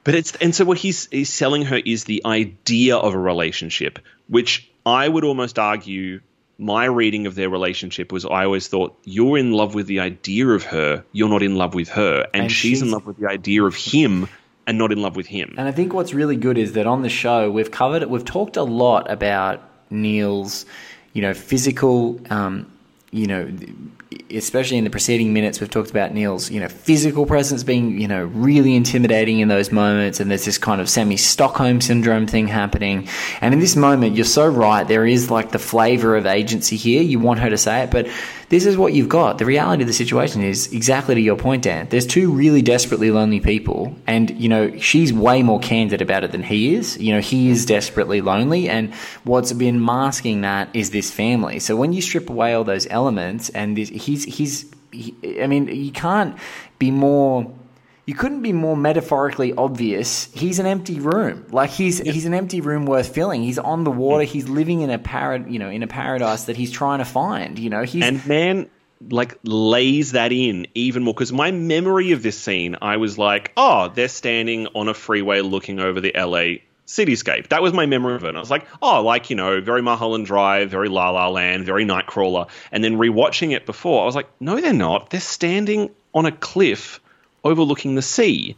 But it's and so what he's he's selling her is the idea of a relationship, which I would almost argue my reading of their relationship was I always thought you're in love with the idea of her, you're not in love with her, and, And she's, in love with the idea of him and not in love with him. And I think what's really good is that on the show we've covered it. we've talked a lot about Neil's, you know, physical, um, you know, especially in the preceding minutes we've talked about Neil's, you know, physical presence being, you know, really intimidating in those moments, and there's this kind of semi Stockholm syndrome thing happening. And in this moment, you're so right. There is like the flavor of agency here. You want her to say it, but this is what you've got. The reality of the situation is exactly to your point, Dan. There's two really desperately lonely people, and you know she's way more candid about it than he is. You know he is desperately lonely, and what's been masking that is this family. So when you strip away all those elements, and this, he's he's, he, I mean, you can't be more. You couldn't be more metaphorically obvious. He's an empty room. Like he's he's an empty room worth filling. He's on the water. Mm. He's living in a parad, you know, in a paradise that he's trying to find. You know, he's And man, like lays that in even more because my memory of this scene, I was like, oh, they're standing on a freeway looking over the LA cityscape. That was my memory of it. And I was like, oh, like you know, very Mulholland Drive, very La La Land, very Nightcrawler. And then rewatching it before, I was like, no, they're not. They're standing on a cliff overlooking the sea.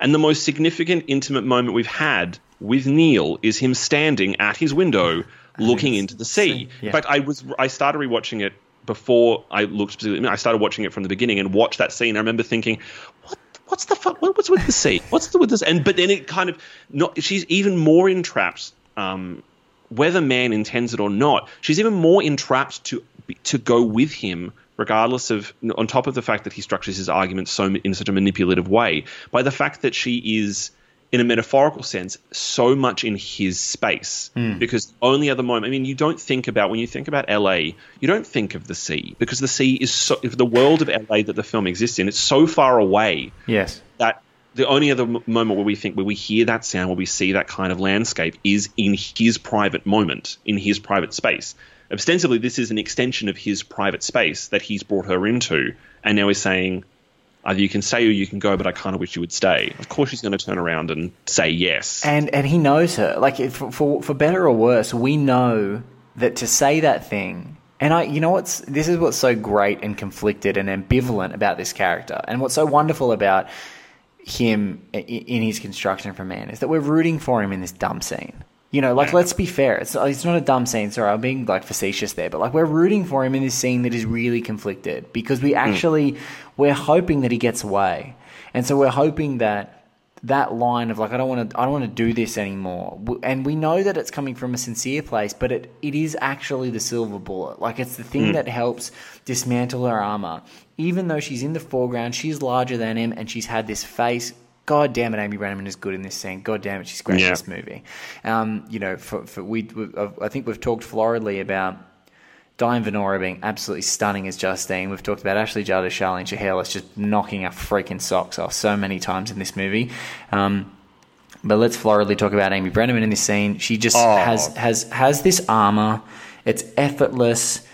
And the most significant intimate moment we've had with Neil is him standing at his window looking into the sea. yeah. In fact, I was I started rewatching it before I looked specifically. I started watching it from the beginning and watched that scene. I remember thinking, what what's the fuck? What's with the sea? What's the, with this? And but then it kind of not. She's even more entrapped. Um, whether man intends it or not, she's even more entrapped to to go with him, regardless of on top of the fact that he structures his arguments so in such a manipulative way, by the fact that she is. In a metaphorical sense, so much in his space hmm. because only other moment. I mean, you don't think about when you think about LA, you don't think of the sea because the sea is so. If the world of LA that the film exists in, it's so far away yes. that the only other moment where we think where we hear that sound where we see that kind of landscape is in his private moment in his private space ostensibly this is an extension of his private space that he's brought her into and now he's saying either you can stay or you can go but i kind of wish you would stay of course she's going to turn around and say yes And and he knows her. Like for, for for better or worse, we know that to say that thing. And I, you know what's this is what's so great and conflicted and ambivalent about this character, and what's so wonderful about him in his construction for man is that we're rooting for him in this dumb scene. You know, like let's be fair. It's uh, it's not a dumb scene. Sorry, I'm being like facetious there, but like we're rooting for him in this scene that is really conflicted because we hmm. actually we're hoping that he gets away, and so we're hoping that that line of like I don't want to I don't want to do this anymore, and we know that it's coming from a sincere place, but it it is actually the silver bullet. Like it's the thing hmm. that helps dismantle her armor, even though she's in the foreground, she's larger than him, and she's had this face. God damn it, Amy Brenneman is good in this scene. God damn it, she's great in Yeah. this movie. Um, you know, for, for we, we, I think we've talked floridly about Diane Venora being absolutely stunning as Justine. We've talked about Ashley Judd as Charlene Shiherlis just knocking our freaking socks off so many times in this movie. Um, but let's floridly talk about Amy Brenneman in this scene. She just Oh. has has has this armor. It's effortless.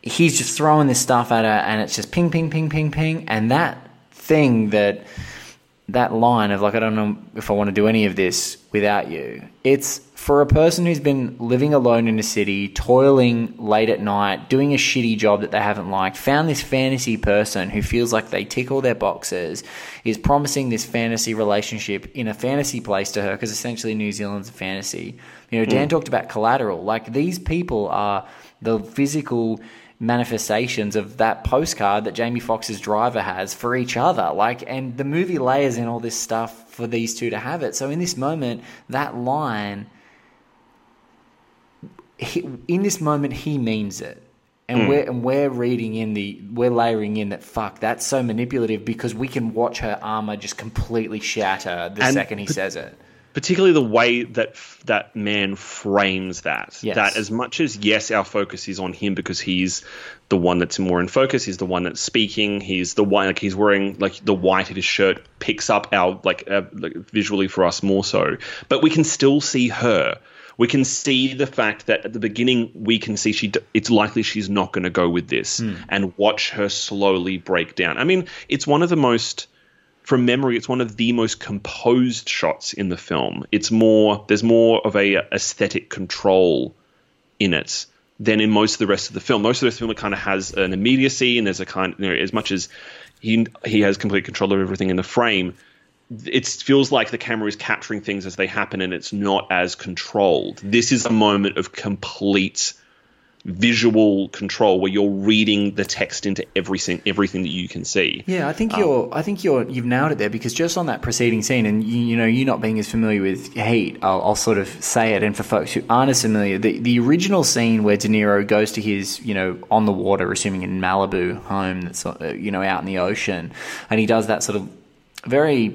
He's just throwing this stuff at her, and it's just ping, ping, ping, ping, ping. And that thing that that line of like, I don't know if I want to do any of this without you. It's for a person who's been living alone in a city, toiling late at night, doing a shitty job that they haven't liked, found this fantasy person who feels like they tick all their boxes, is promising this fantasy relationship in a fantasy place to her because essentially New Zealand's a fantasy. You know, Dan hmm. talked about collateral. Like these people are the physical manifestations of that postcard that Jamie Foxx's driver has for each other. Like, and the movie layers in all this stuff for these two to have it. So in this moment, that line, he, in this moment, he means it. And hmm. we're and we're reading in the we're layering in that fuck that's so manipulative because we can watch her armor just completely shatter the And second he says it. Particularly the way that f- that man frames that. Yes. That as much as yes, our focus is on him because he's the one that's more in focus. He's the one that's speaking. He's the one like he's wearing like the white of his shirt picks up our like, uh, like visually for us more so. But we can still see her. we can see the fact that at the beginning we can see she it's likely she's not going to go with this and watch her slowly break down. I mean, it's one of the most from memory it's one of the most composed shots in the film. It's more there's more of a aesthetic control in it than in most of the rest of the film. Most of the film kind of has an immediacy and there's a kind you know as much as he he has complete control of everything in the frame it feels like the camera is capturing things as they happen and it's not as controlled. This is a moment of complete visual control where you're reading the text into everything everything that you can see. Yeah, I Um, think you're. I think you're. You've nailed it there because just on that preceding scene, and you, you know, you not being as familiar with Heat, I'll, I'll sort of say it. And for folks who aren't as familiar, the the original scene where De Niro goes to his, you know, on the water, assuming in Malibu home that's uh, you know out in the ocean, and he does that sort of very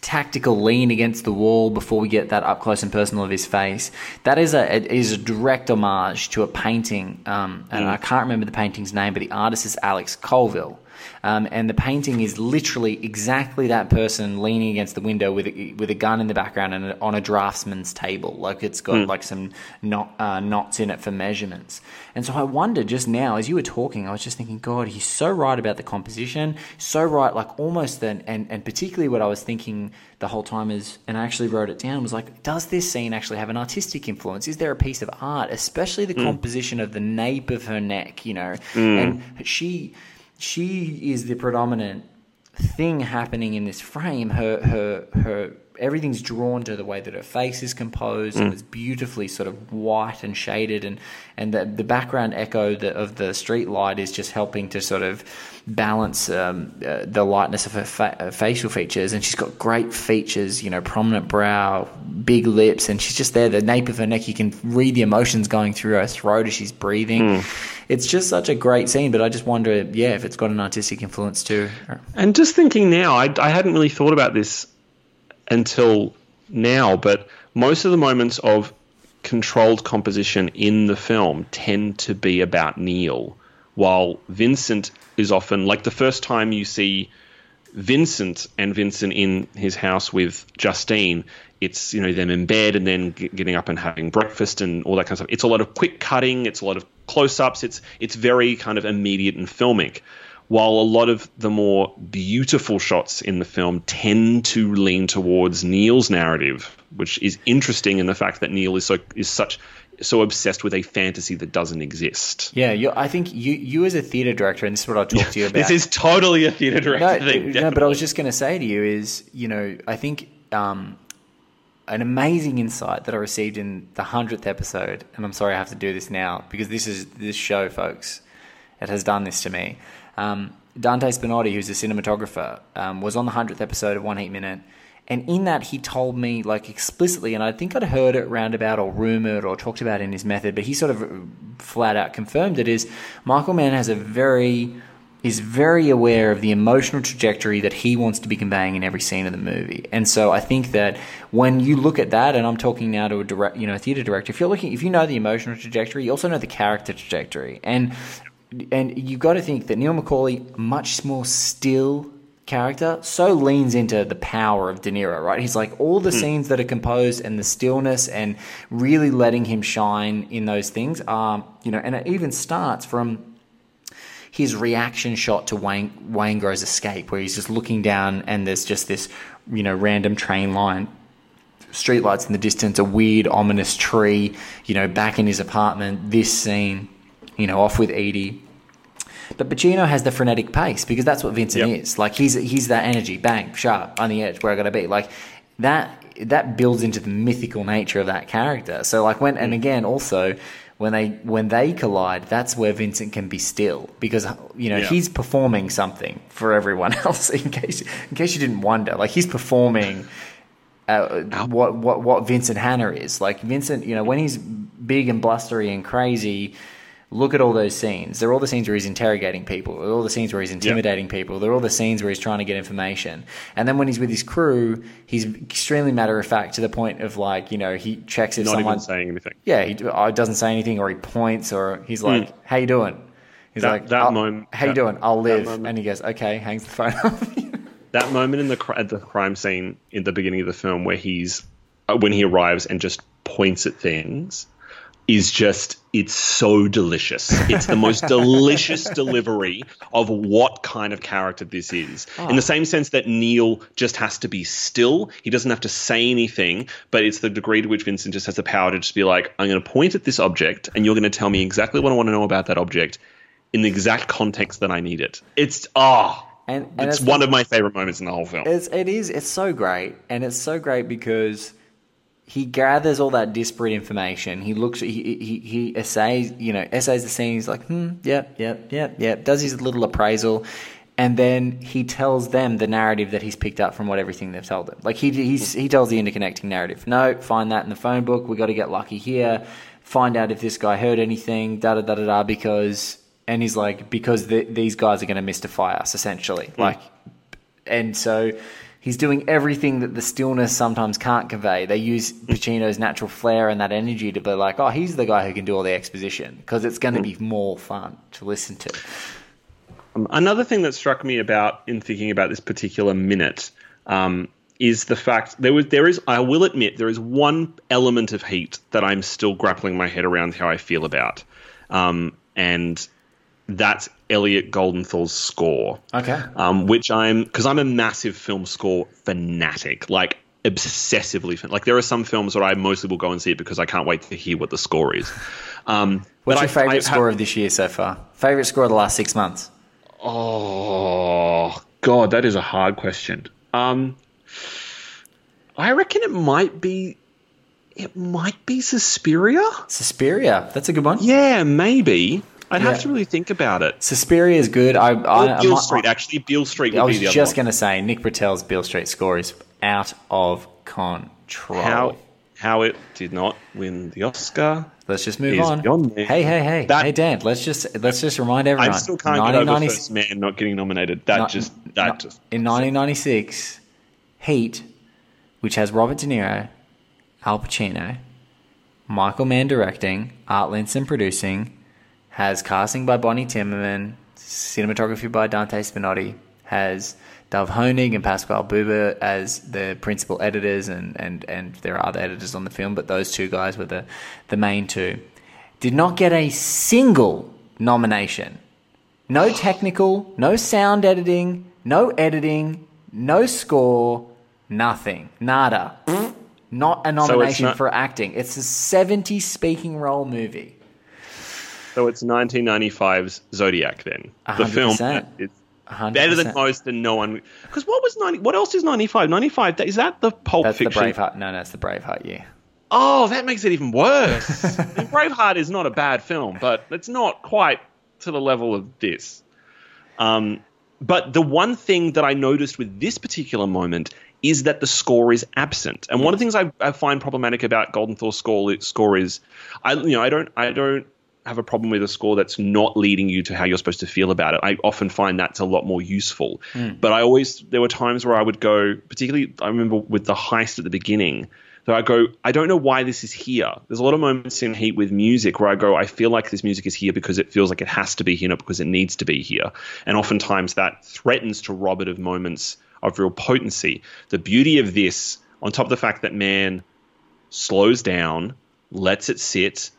tactical lean against the wall before we get that up close and personal of his face. That is a it is a direct homage to a painting, um, and I can't remember the painting's name, but the artist is Alex Colville. Um, and the painting is literally exactly that person leaning against the window with a, with a gun in the background and on a draftsman's table. Like it's got like some knot, uh, knots in it for measurements. And so I wondered just now, as you were talking, I was just thinking, God, he's so right about the composition, so right, like almost then, and, and particularly what I was thinking the whole time is, and I actually wrote it down, was like, does this scene actually have an artistic influence? Is there a piece of art, especially the composition of the nape of her neck, you know? And she she is the predominant thing happening in this frame. Her her her everything's drawn to the way that her face is composed. And it's beautifully sort of white and shaded and and the, the background echo the, of the street light is just helping to sort of balance um, uh, the lightness of her fa- uh, facial features. And she's got great features you know prominent brow big lips and she's just there. The nape of her neck you can read the emotions going through her throat as she's breathing. It's just such a great scene but i just wonder yeah if it's got an artistic influence too. And just thinking now, I, I hadn't really thought about this until now, but most of the moments of controlled composition in the film tend to be about Neil, while Vincent is often like the first time you see Vincent and Vincent in his house with Justine. It's you know them in bed and then getting up and having breakfast and all that kind of stuff. It's a lot of quick cutting. It's a lot of close-ups. It's it's very kind of immediate and filmic. While a lot of the more beautiful shots in the film tend to lean towards Neil's narrative, which is interesting in the fact that Neil is so is such so obsessed with a fantasy that doesn't exist. yeah i think you you as a theater director and this is what i'll talk to you about This is totally a theater director no, thing. no, but I was just going to say to you is, you know, I think um, an amazing insight that I received in the hundredth episode, and I'm sorry I have to do this now because this is this show, folks. It has done this to me. Um, Dante Spinotti, who's a cinematographer, um, was on the hundredth episode of One Heat Minute, and in that he told me like explicitly, and I think I'd heard it roundabout or rumored or talked about in his method, but he sort of flat out confirmed it. Is Michael Mann has a very is very aware of the emotional trajectory that he wants to be conveying in every scene of the movie. And so I think that when you look at that, and I'm talking now to a direct, you know, theater director, if you're looking, if you know the emotional trajectory, you also know the character trajectory. And, and you've got to think that Neil McCauley, much more still character, so leans into the power of De Niro, right? He's like all the hmm. scenes that are composed and the stillness and really letting him shine in those things are, you know, and it even starts from his reaction shot to Wayne Waingro's escape, where he's just looking down and there's just this, you know, random train line, streetlights in the distance, a weird, ominous tree, you know, back in his apartment, this scene, you know, off with Eady. But Pacino has the frenetic pace because that's what Vincent Yep. is. Like he's he's that energy, bang, sharp, on the edge, where I gotta be. Like that that builds into the mythical nature of that character. So like when and again also when they when they collide, that's where Vincent can be still because you know Yeah. he's performing something for everyone else. In case in case you didn't wonder, like he's performing uh, what what what Vincent Hanna is. Like Vincent, you know, when he's big and blustery and crazy, look at all those scenes. They're all the scenes where he's interrogating people. They're all the scenes where he's intimidating people. They're all the scenes where he's trying to get information. And then when he's with his crew, he's extremely matter of fact to the point of like, you know, he checks if Not someone even saying anything. yeah, he uh, doesn't say anything or he points or he's like, "How you doing?" He's. That- like, that "I'll- moment- How you that- doing? I'll live." And he goes, "Okay." Hangs the phone up. that moment in the at the crime scene in the beginning of the film where he's uh, when he arrives and just points at things is just it's so delicious. It's the most delicious delivery of what kind of character this is. In the same sense that Neil just has to be still. He doesn't have to say anything, but it's the degree to which Vincent just has the power to just be like, I'm going to point at this object and you're going to tell me exactly what I want to know about that object in the exact context that I need it. It's ah And, and it's one of my favorite moments in the whole film. It's, it is. It's so great, and it's so great because he gathers all that disparate information. He looks. He he, he essays. You know, essays the scene. He's like, hmm, yep, yep, yep, yep. Does his little appraisal, and then he tells them the narrative that he's picked up from what everything they've told him. Like he he's, he tells the interconnecting narrative. No, find that in the phone book. We got to get lucky here. Find out if this guy heard anything. Da da da da da. Because and he's like because the, these guys are going to mystify us essentially. Like and so he's doing everything that the stillness sometimes can't convey. They use Pacino's natural flair and that energy to be like, oh, he's the guy who can do all the exposition because it's going to be more fun to listen to. Um, Another thing that struck me about in thinking about this particular minute um, is the fact there was there is I will admit there is one element of heat that I'm still grappling my head around how I feel about, um, and that's Elliot Goldenthal's score. Okay. um, which I'm because I'm a massive film score fanatic, like obsessively. Fan- like there are some films where I mostly will go and see it because I can't wait to hear what the score is. Um, What's your favorite I- score of this year so far? Favorite score of the last six months? Oh God, that is a hard question. Um, I reckon it might be. It might be Suspiria. Suspiria. That's a good one. Yeah, maybe. I'd Yeah. have to really think about it. Suspiria is good. I, I, I Beale might- Street, actually. Beale Street would I be was the just going to say Nick Britell's Beale Street score is out of control. How how it did not win the Oscar. Let's just move on. Hey, hey, hey, That- hey, Dan. Let's just let's just remind everyone. I still can't get over 1990 First Man not getting nominated. That just that just in 1996, Heat, which has Robert De Niro, Al Pacino, Michael Mann directing, Art Linson producing, has casting by Bonnie Timmerman, cinematography by Dante Spinotti, has Dov Honig and Pasquale Buba as the principal editors, and, and, and there are other editors on the film, but those two guys were the, the main two. Did not get a single nomination. No technical, no sound editing, no editing, no score, nothing. Nada. Not a nomination not- for acting. It's a 70 speaking role movie. So it's 1995's Zodiac. Then the hundred film percent. is better than most, and no one. Because what was 90? What else is 95? 95 that- is that the Pulp That's the Fiction? Braveheart. No, no, it's the Braveheart year. Oh, that makes it even worse. I mean, Braveheart is not a bad film, but it's not quite to the level of this. Um, but the one thing that I noticed with this particular moment is that the score is absent. And one of the things I, I find problematic about Goldenthal's score score is, I you know I don't I don't have a problem with a score that's not leading you to how you're supposed to feel about it. I often find that's a lot more useful. Hmm. But I always there were times where I would go, particularly I remember with the heist at the beginning. So I go, I don't know why this is here. There's a lot of moments in Heat with music where I go, I feel like this music is here because it feels like it has to be here, not because it needs to be here. And oftentimes that threatens to rob it of moments of real potency. The beauty of this, on top of the fact that man slows down, lets it sit,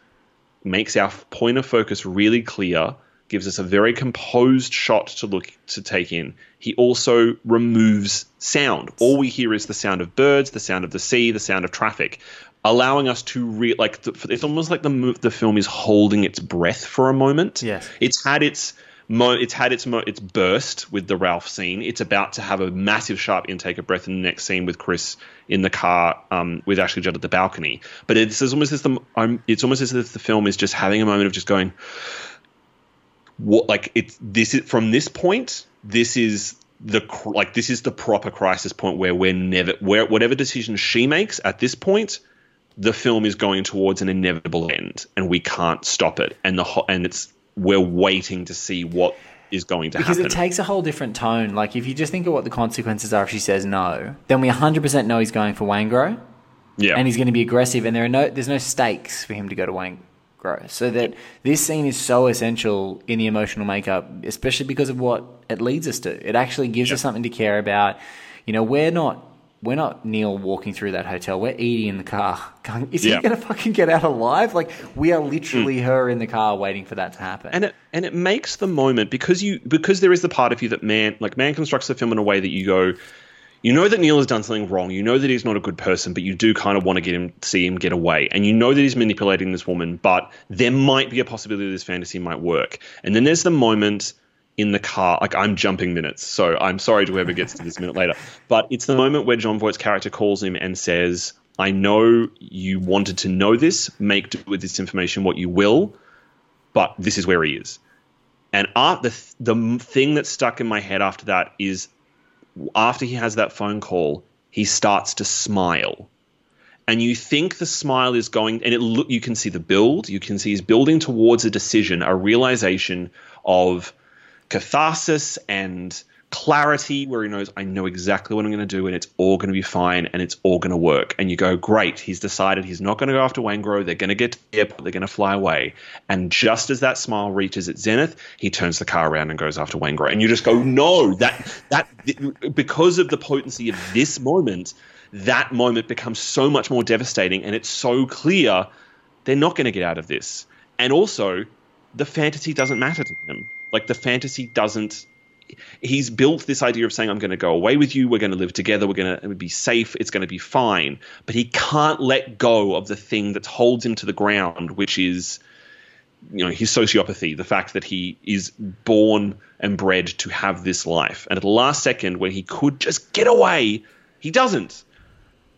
makes our point of focus really clear, gives us a very composed shot to look to take in. He also removes sound. All we hear is the sound of birds, the sound of the sea, the sound of traffic, allowing us to re- like the, it's almost like the the film is holding its breath for a moment. Yes. it's had its mo- it's had its mo- its burst with the Ralph scene. It's about to have a massive sharp intake of breath in the next scene with Chris in the car um, with Ashley Judd at the balcony. But it's almost as the um, it's almost as if the film is just having a moment of just going, what like it's this is from this point. This is the like this is the proper crisis point where we're never where whatever decision she makes at this point the film is going towards an inevitable end and we can't stop it and the and it's we're waiting to see what is going to Because happen it takes a whole different tone. Like, if you just think of what the consequences are if she says no, then we 100% know he's going for Waingro. yeah and he's going to be aggressive, and there are no there's no stakes for him to go to Wayne Grow. So that this scene is so essential in the emotional makeup, especially because of what it leads us to. It actually gives us something to care about. You know, we're not we're not Neil walking through that hotel. We're Eady in the car. Going, is Yeah. he going to fucking get out alive? Like we are literally mm. her in the car waiting for that to happen. and it and it makes the moment because you because there is the part of you that man like man constructs the film in a way that you go you know that Neil has done something wrong you know that he's not a good person but you do kind of want to get him see him get away and you know that he's manipulating this woman but there might be a possibility this fantasy might work and then there's the moment in the car like I'm jumping minutes so I'm sorry to whoever gets to this minute later but it's the moment where Jon Voight's character calls him and says I know you wanted to know this make do with this information what you will but this is where he is. And art, the the thing that stuck in my head after that is after he has that phone call, he starts to smile. And you think the smile is going, and it look you can see the build. You can see he's building towards a decision, a realization of catharsis and clarity, where he knows I know exactly what I'm going to do, and it's all going to be fine, and it's all going to work. And you go, great, he's decided he's not going to go after Waingro. They're going to get to the airport. They're going to fly away. And just as that smile reaches its zenith, he turns the car around and goes after Waingro. And you just go, no, that that because of the potency of this moment, that moment becomes so much more devastating, and it's so clear they're not going to get out of this. And also, the fantasy doesn't matter to him. Like the fantasy doesn't. He's built this idea of saying, "I'm going to go away with you. We're going to live together. We're going to be safe. It's going to be fine." But he can't let go of the thing that holds him to the ground, which is, you know, his sociopathy. The fact that he is born and bred to have this life, and at the last second, when he could just get away, he doesn't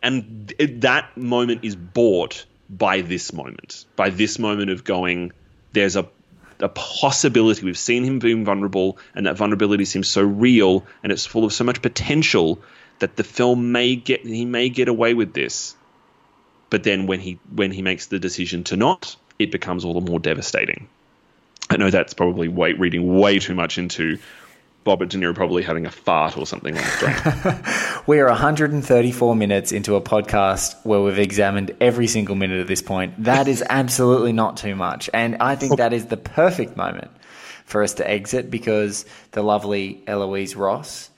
and that moment is bought by this moment by this moment of going there's a a possibility. We've seen him being vulnerable and that vulnerability seems so real and it's full of so much potential that the film may get he may get away with this. But then when he when he makes the decision to not it becomes all the more devastating. I know that's probably way, reading way too much into Robert De Niro probably having a fart or something like that. We are 134 minutes into a podcast where we've examined every single minute at this point. That is absolutely not too much. And I think that is the perfect moment for us to exit because the lovely Eloise Ross,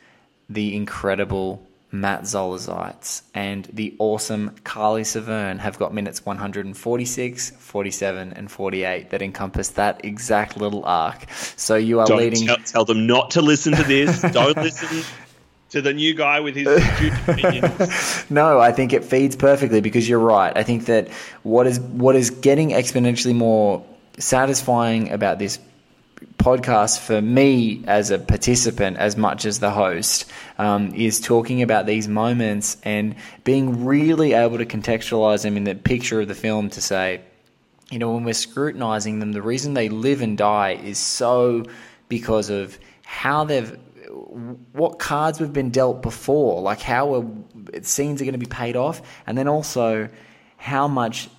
the incredible Matt Zoller Seitz, and the awesome Carly Severn have got minutes 146, 47, and 48 that encompass that exact little arc. So you are Don't leading. tell, tell them not to listen to this. Don't listen to the new guy with his stupid opinions. No, I think it feeds perfectly because you're right. I think that what is what is getting exponentially more satisfying about this podcast for me as a participant as much as the host um, is talking about these moments and being really able to contextualize them in the picture of the film to say you know, when we're scrutinizing them, the reason they live and die is so because of how they've, what cards we've been dealt before, like how scenes are going to be paid off, and then also how much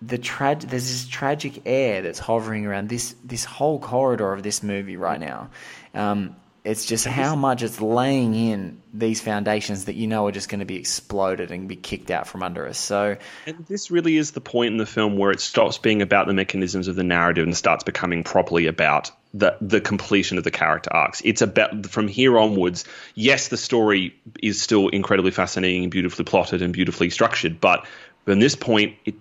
the trag there's this tragic air that's hovering around this this whole corridor of this movie right now. Um, it's just how much it's laying in these foundations that you know are just going to be exploded and be kicked out from under us. So And this really is the point in the film where it stops being about the mechanisms of the narrative and starts becoming properly about the the completion of the character arcs. It's about from here onwards. Yes, the story is still incredibly fascinating and beautifully plotted and beautifully structured, but from this point, it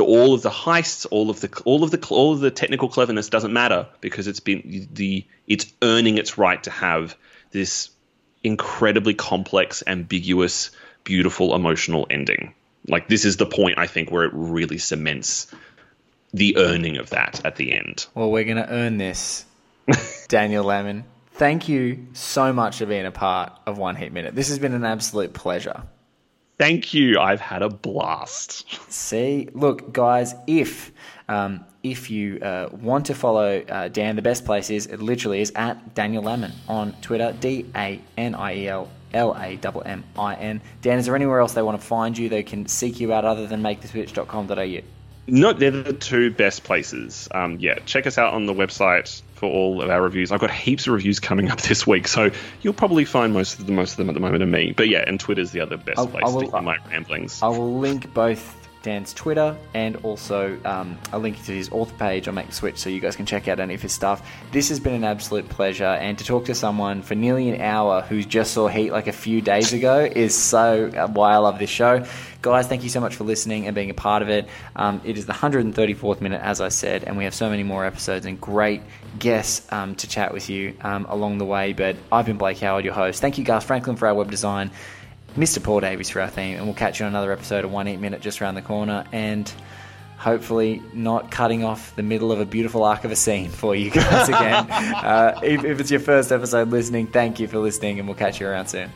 the, all of the heists, all of the all of the all of the technical cleverness doesn't matter because it's been the it's earning its right to have this incredibly complex, ambiguous, beautiful, emotional ending. Like this is the point I think where it really cements the earning of that at the end. Well, we're going to earn this, Daniel Lammin. Thank you so much for being a part of One Heat Minute. This has been an absolute pleasure. Thank you. I've had a blast. See, look, guys, if um, if you uh, want to follow uh, Dan, the best place is it literally is at Daniel Lammin on Twitter, D A N I E L L A M M I N. Dan, is there anywhere else they want to find you? They can seek you out other than maketheswitch.com.au. No, they're the two best places. Um, yeah, check us out on the website for all of our reviews. I've got heaps of reviews coming up this week, so you'll probably find most of the most of them at the moment are me. But yeah, and Twitter's the other best I'll- place I will- to hear my ramblings. I will link both Dan's Twitter and also um, a link to his author page on Make the Switch so you guys can check out any of his stuff. This has been an absolute pleasure, and to talk to someone for nearly an hour who just saw Heat like a few days ago is so uh, why I love this show. Guys, thank you so much for listening and being a part of it. Um, it is the 134th minute, as I said, and we have so many more episodes and great guests um, to chat with you um, along the way. But I've been Blake Howard, your host. Thank you, Gus Franklin, for our web design. Mr. Paul Davies for our theme, and we'll catch you on another episode of One Heat Minute just around the corner, and hopefully not cutting off the middle of a beautiful arc of a scene for you guys again. uh, if, if it's your first episode listening, thank you for listening, and we'll catch you around soon.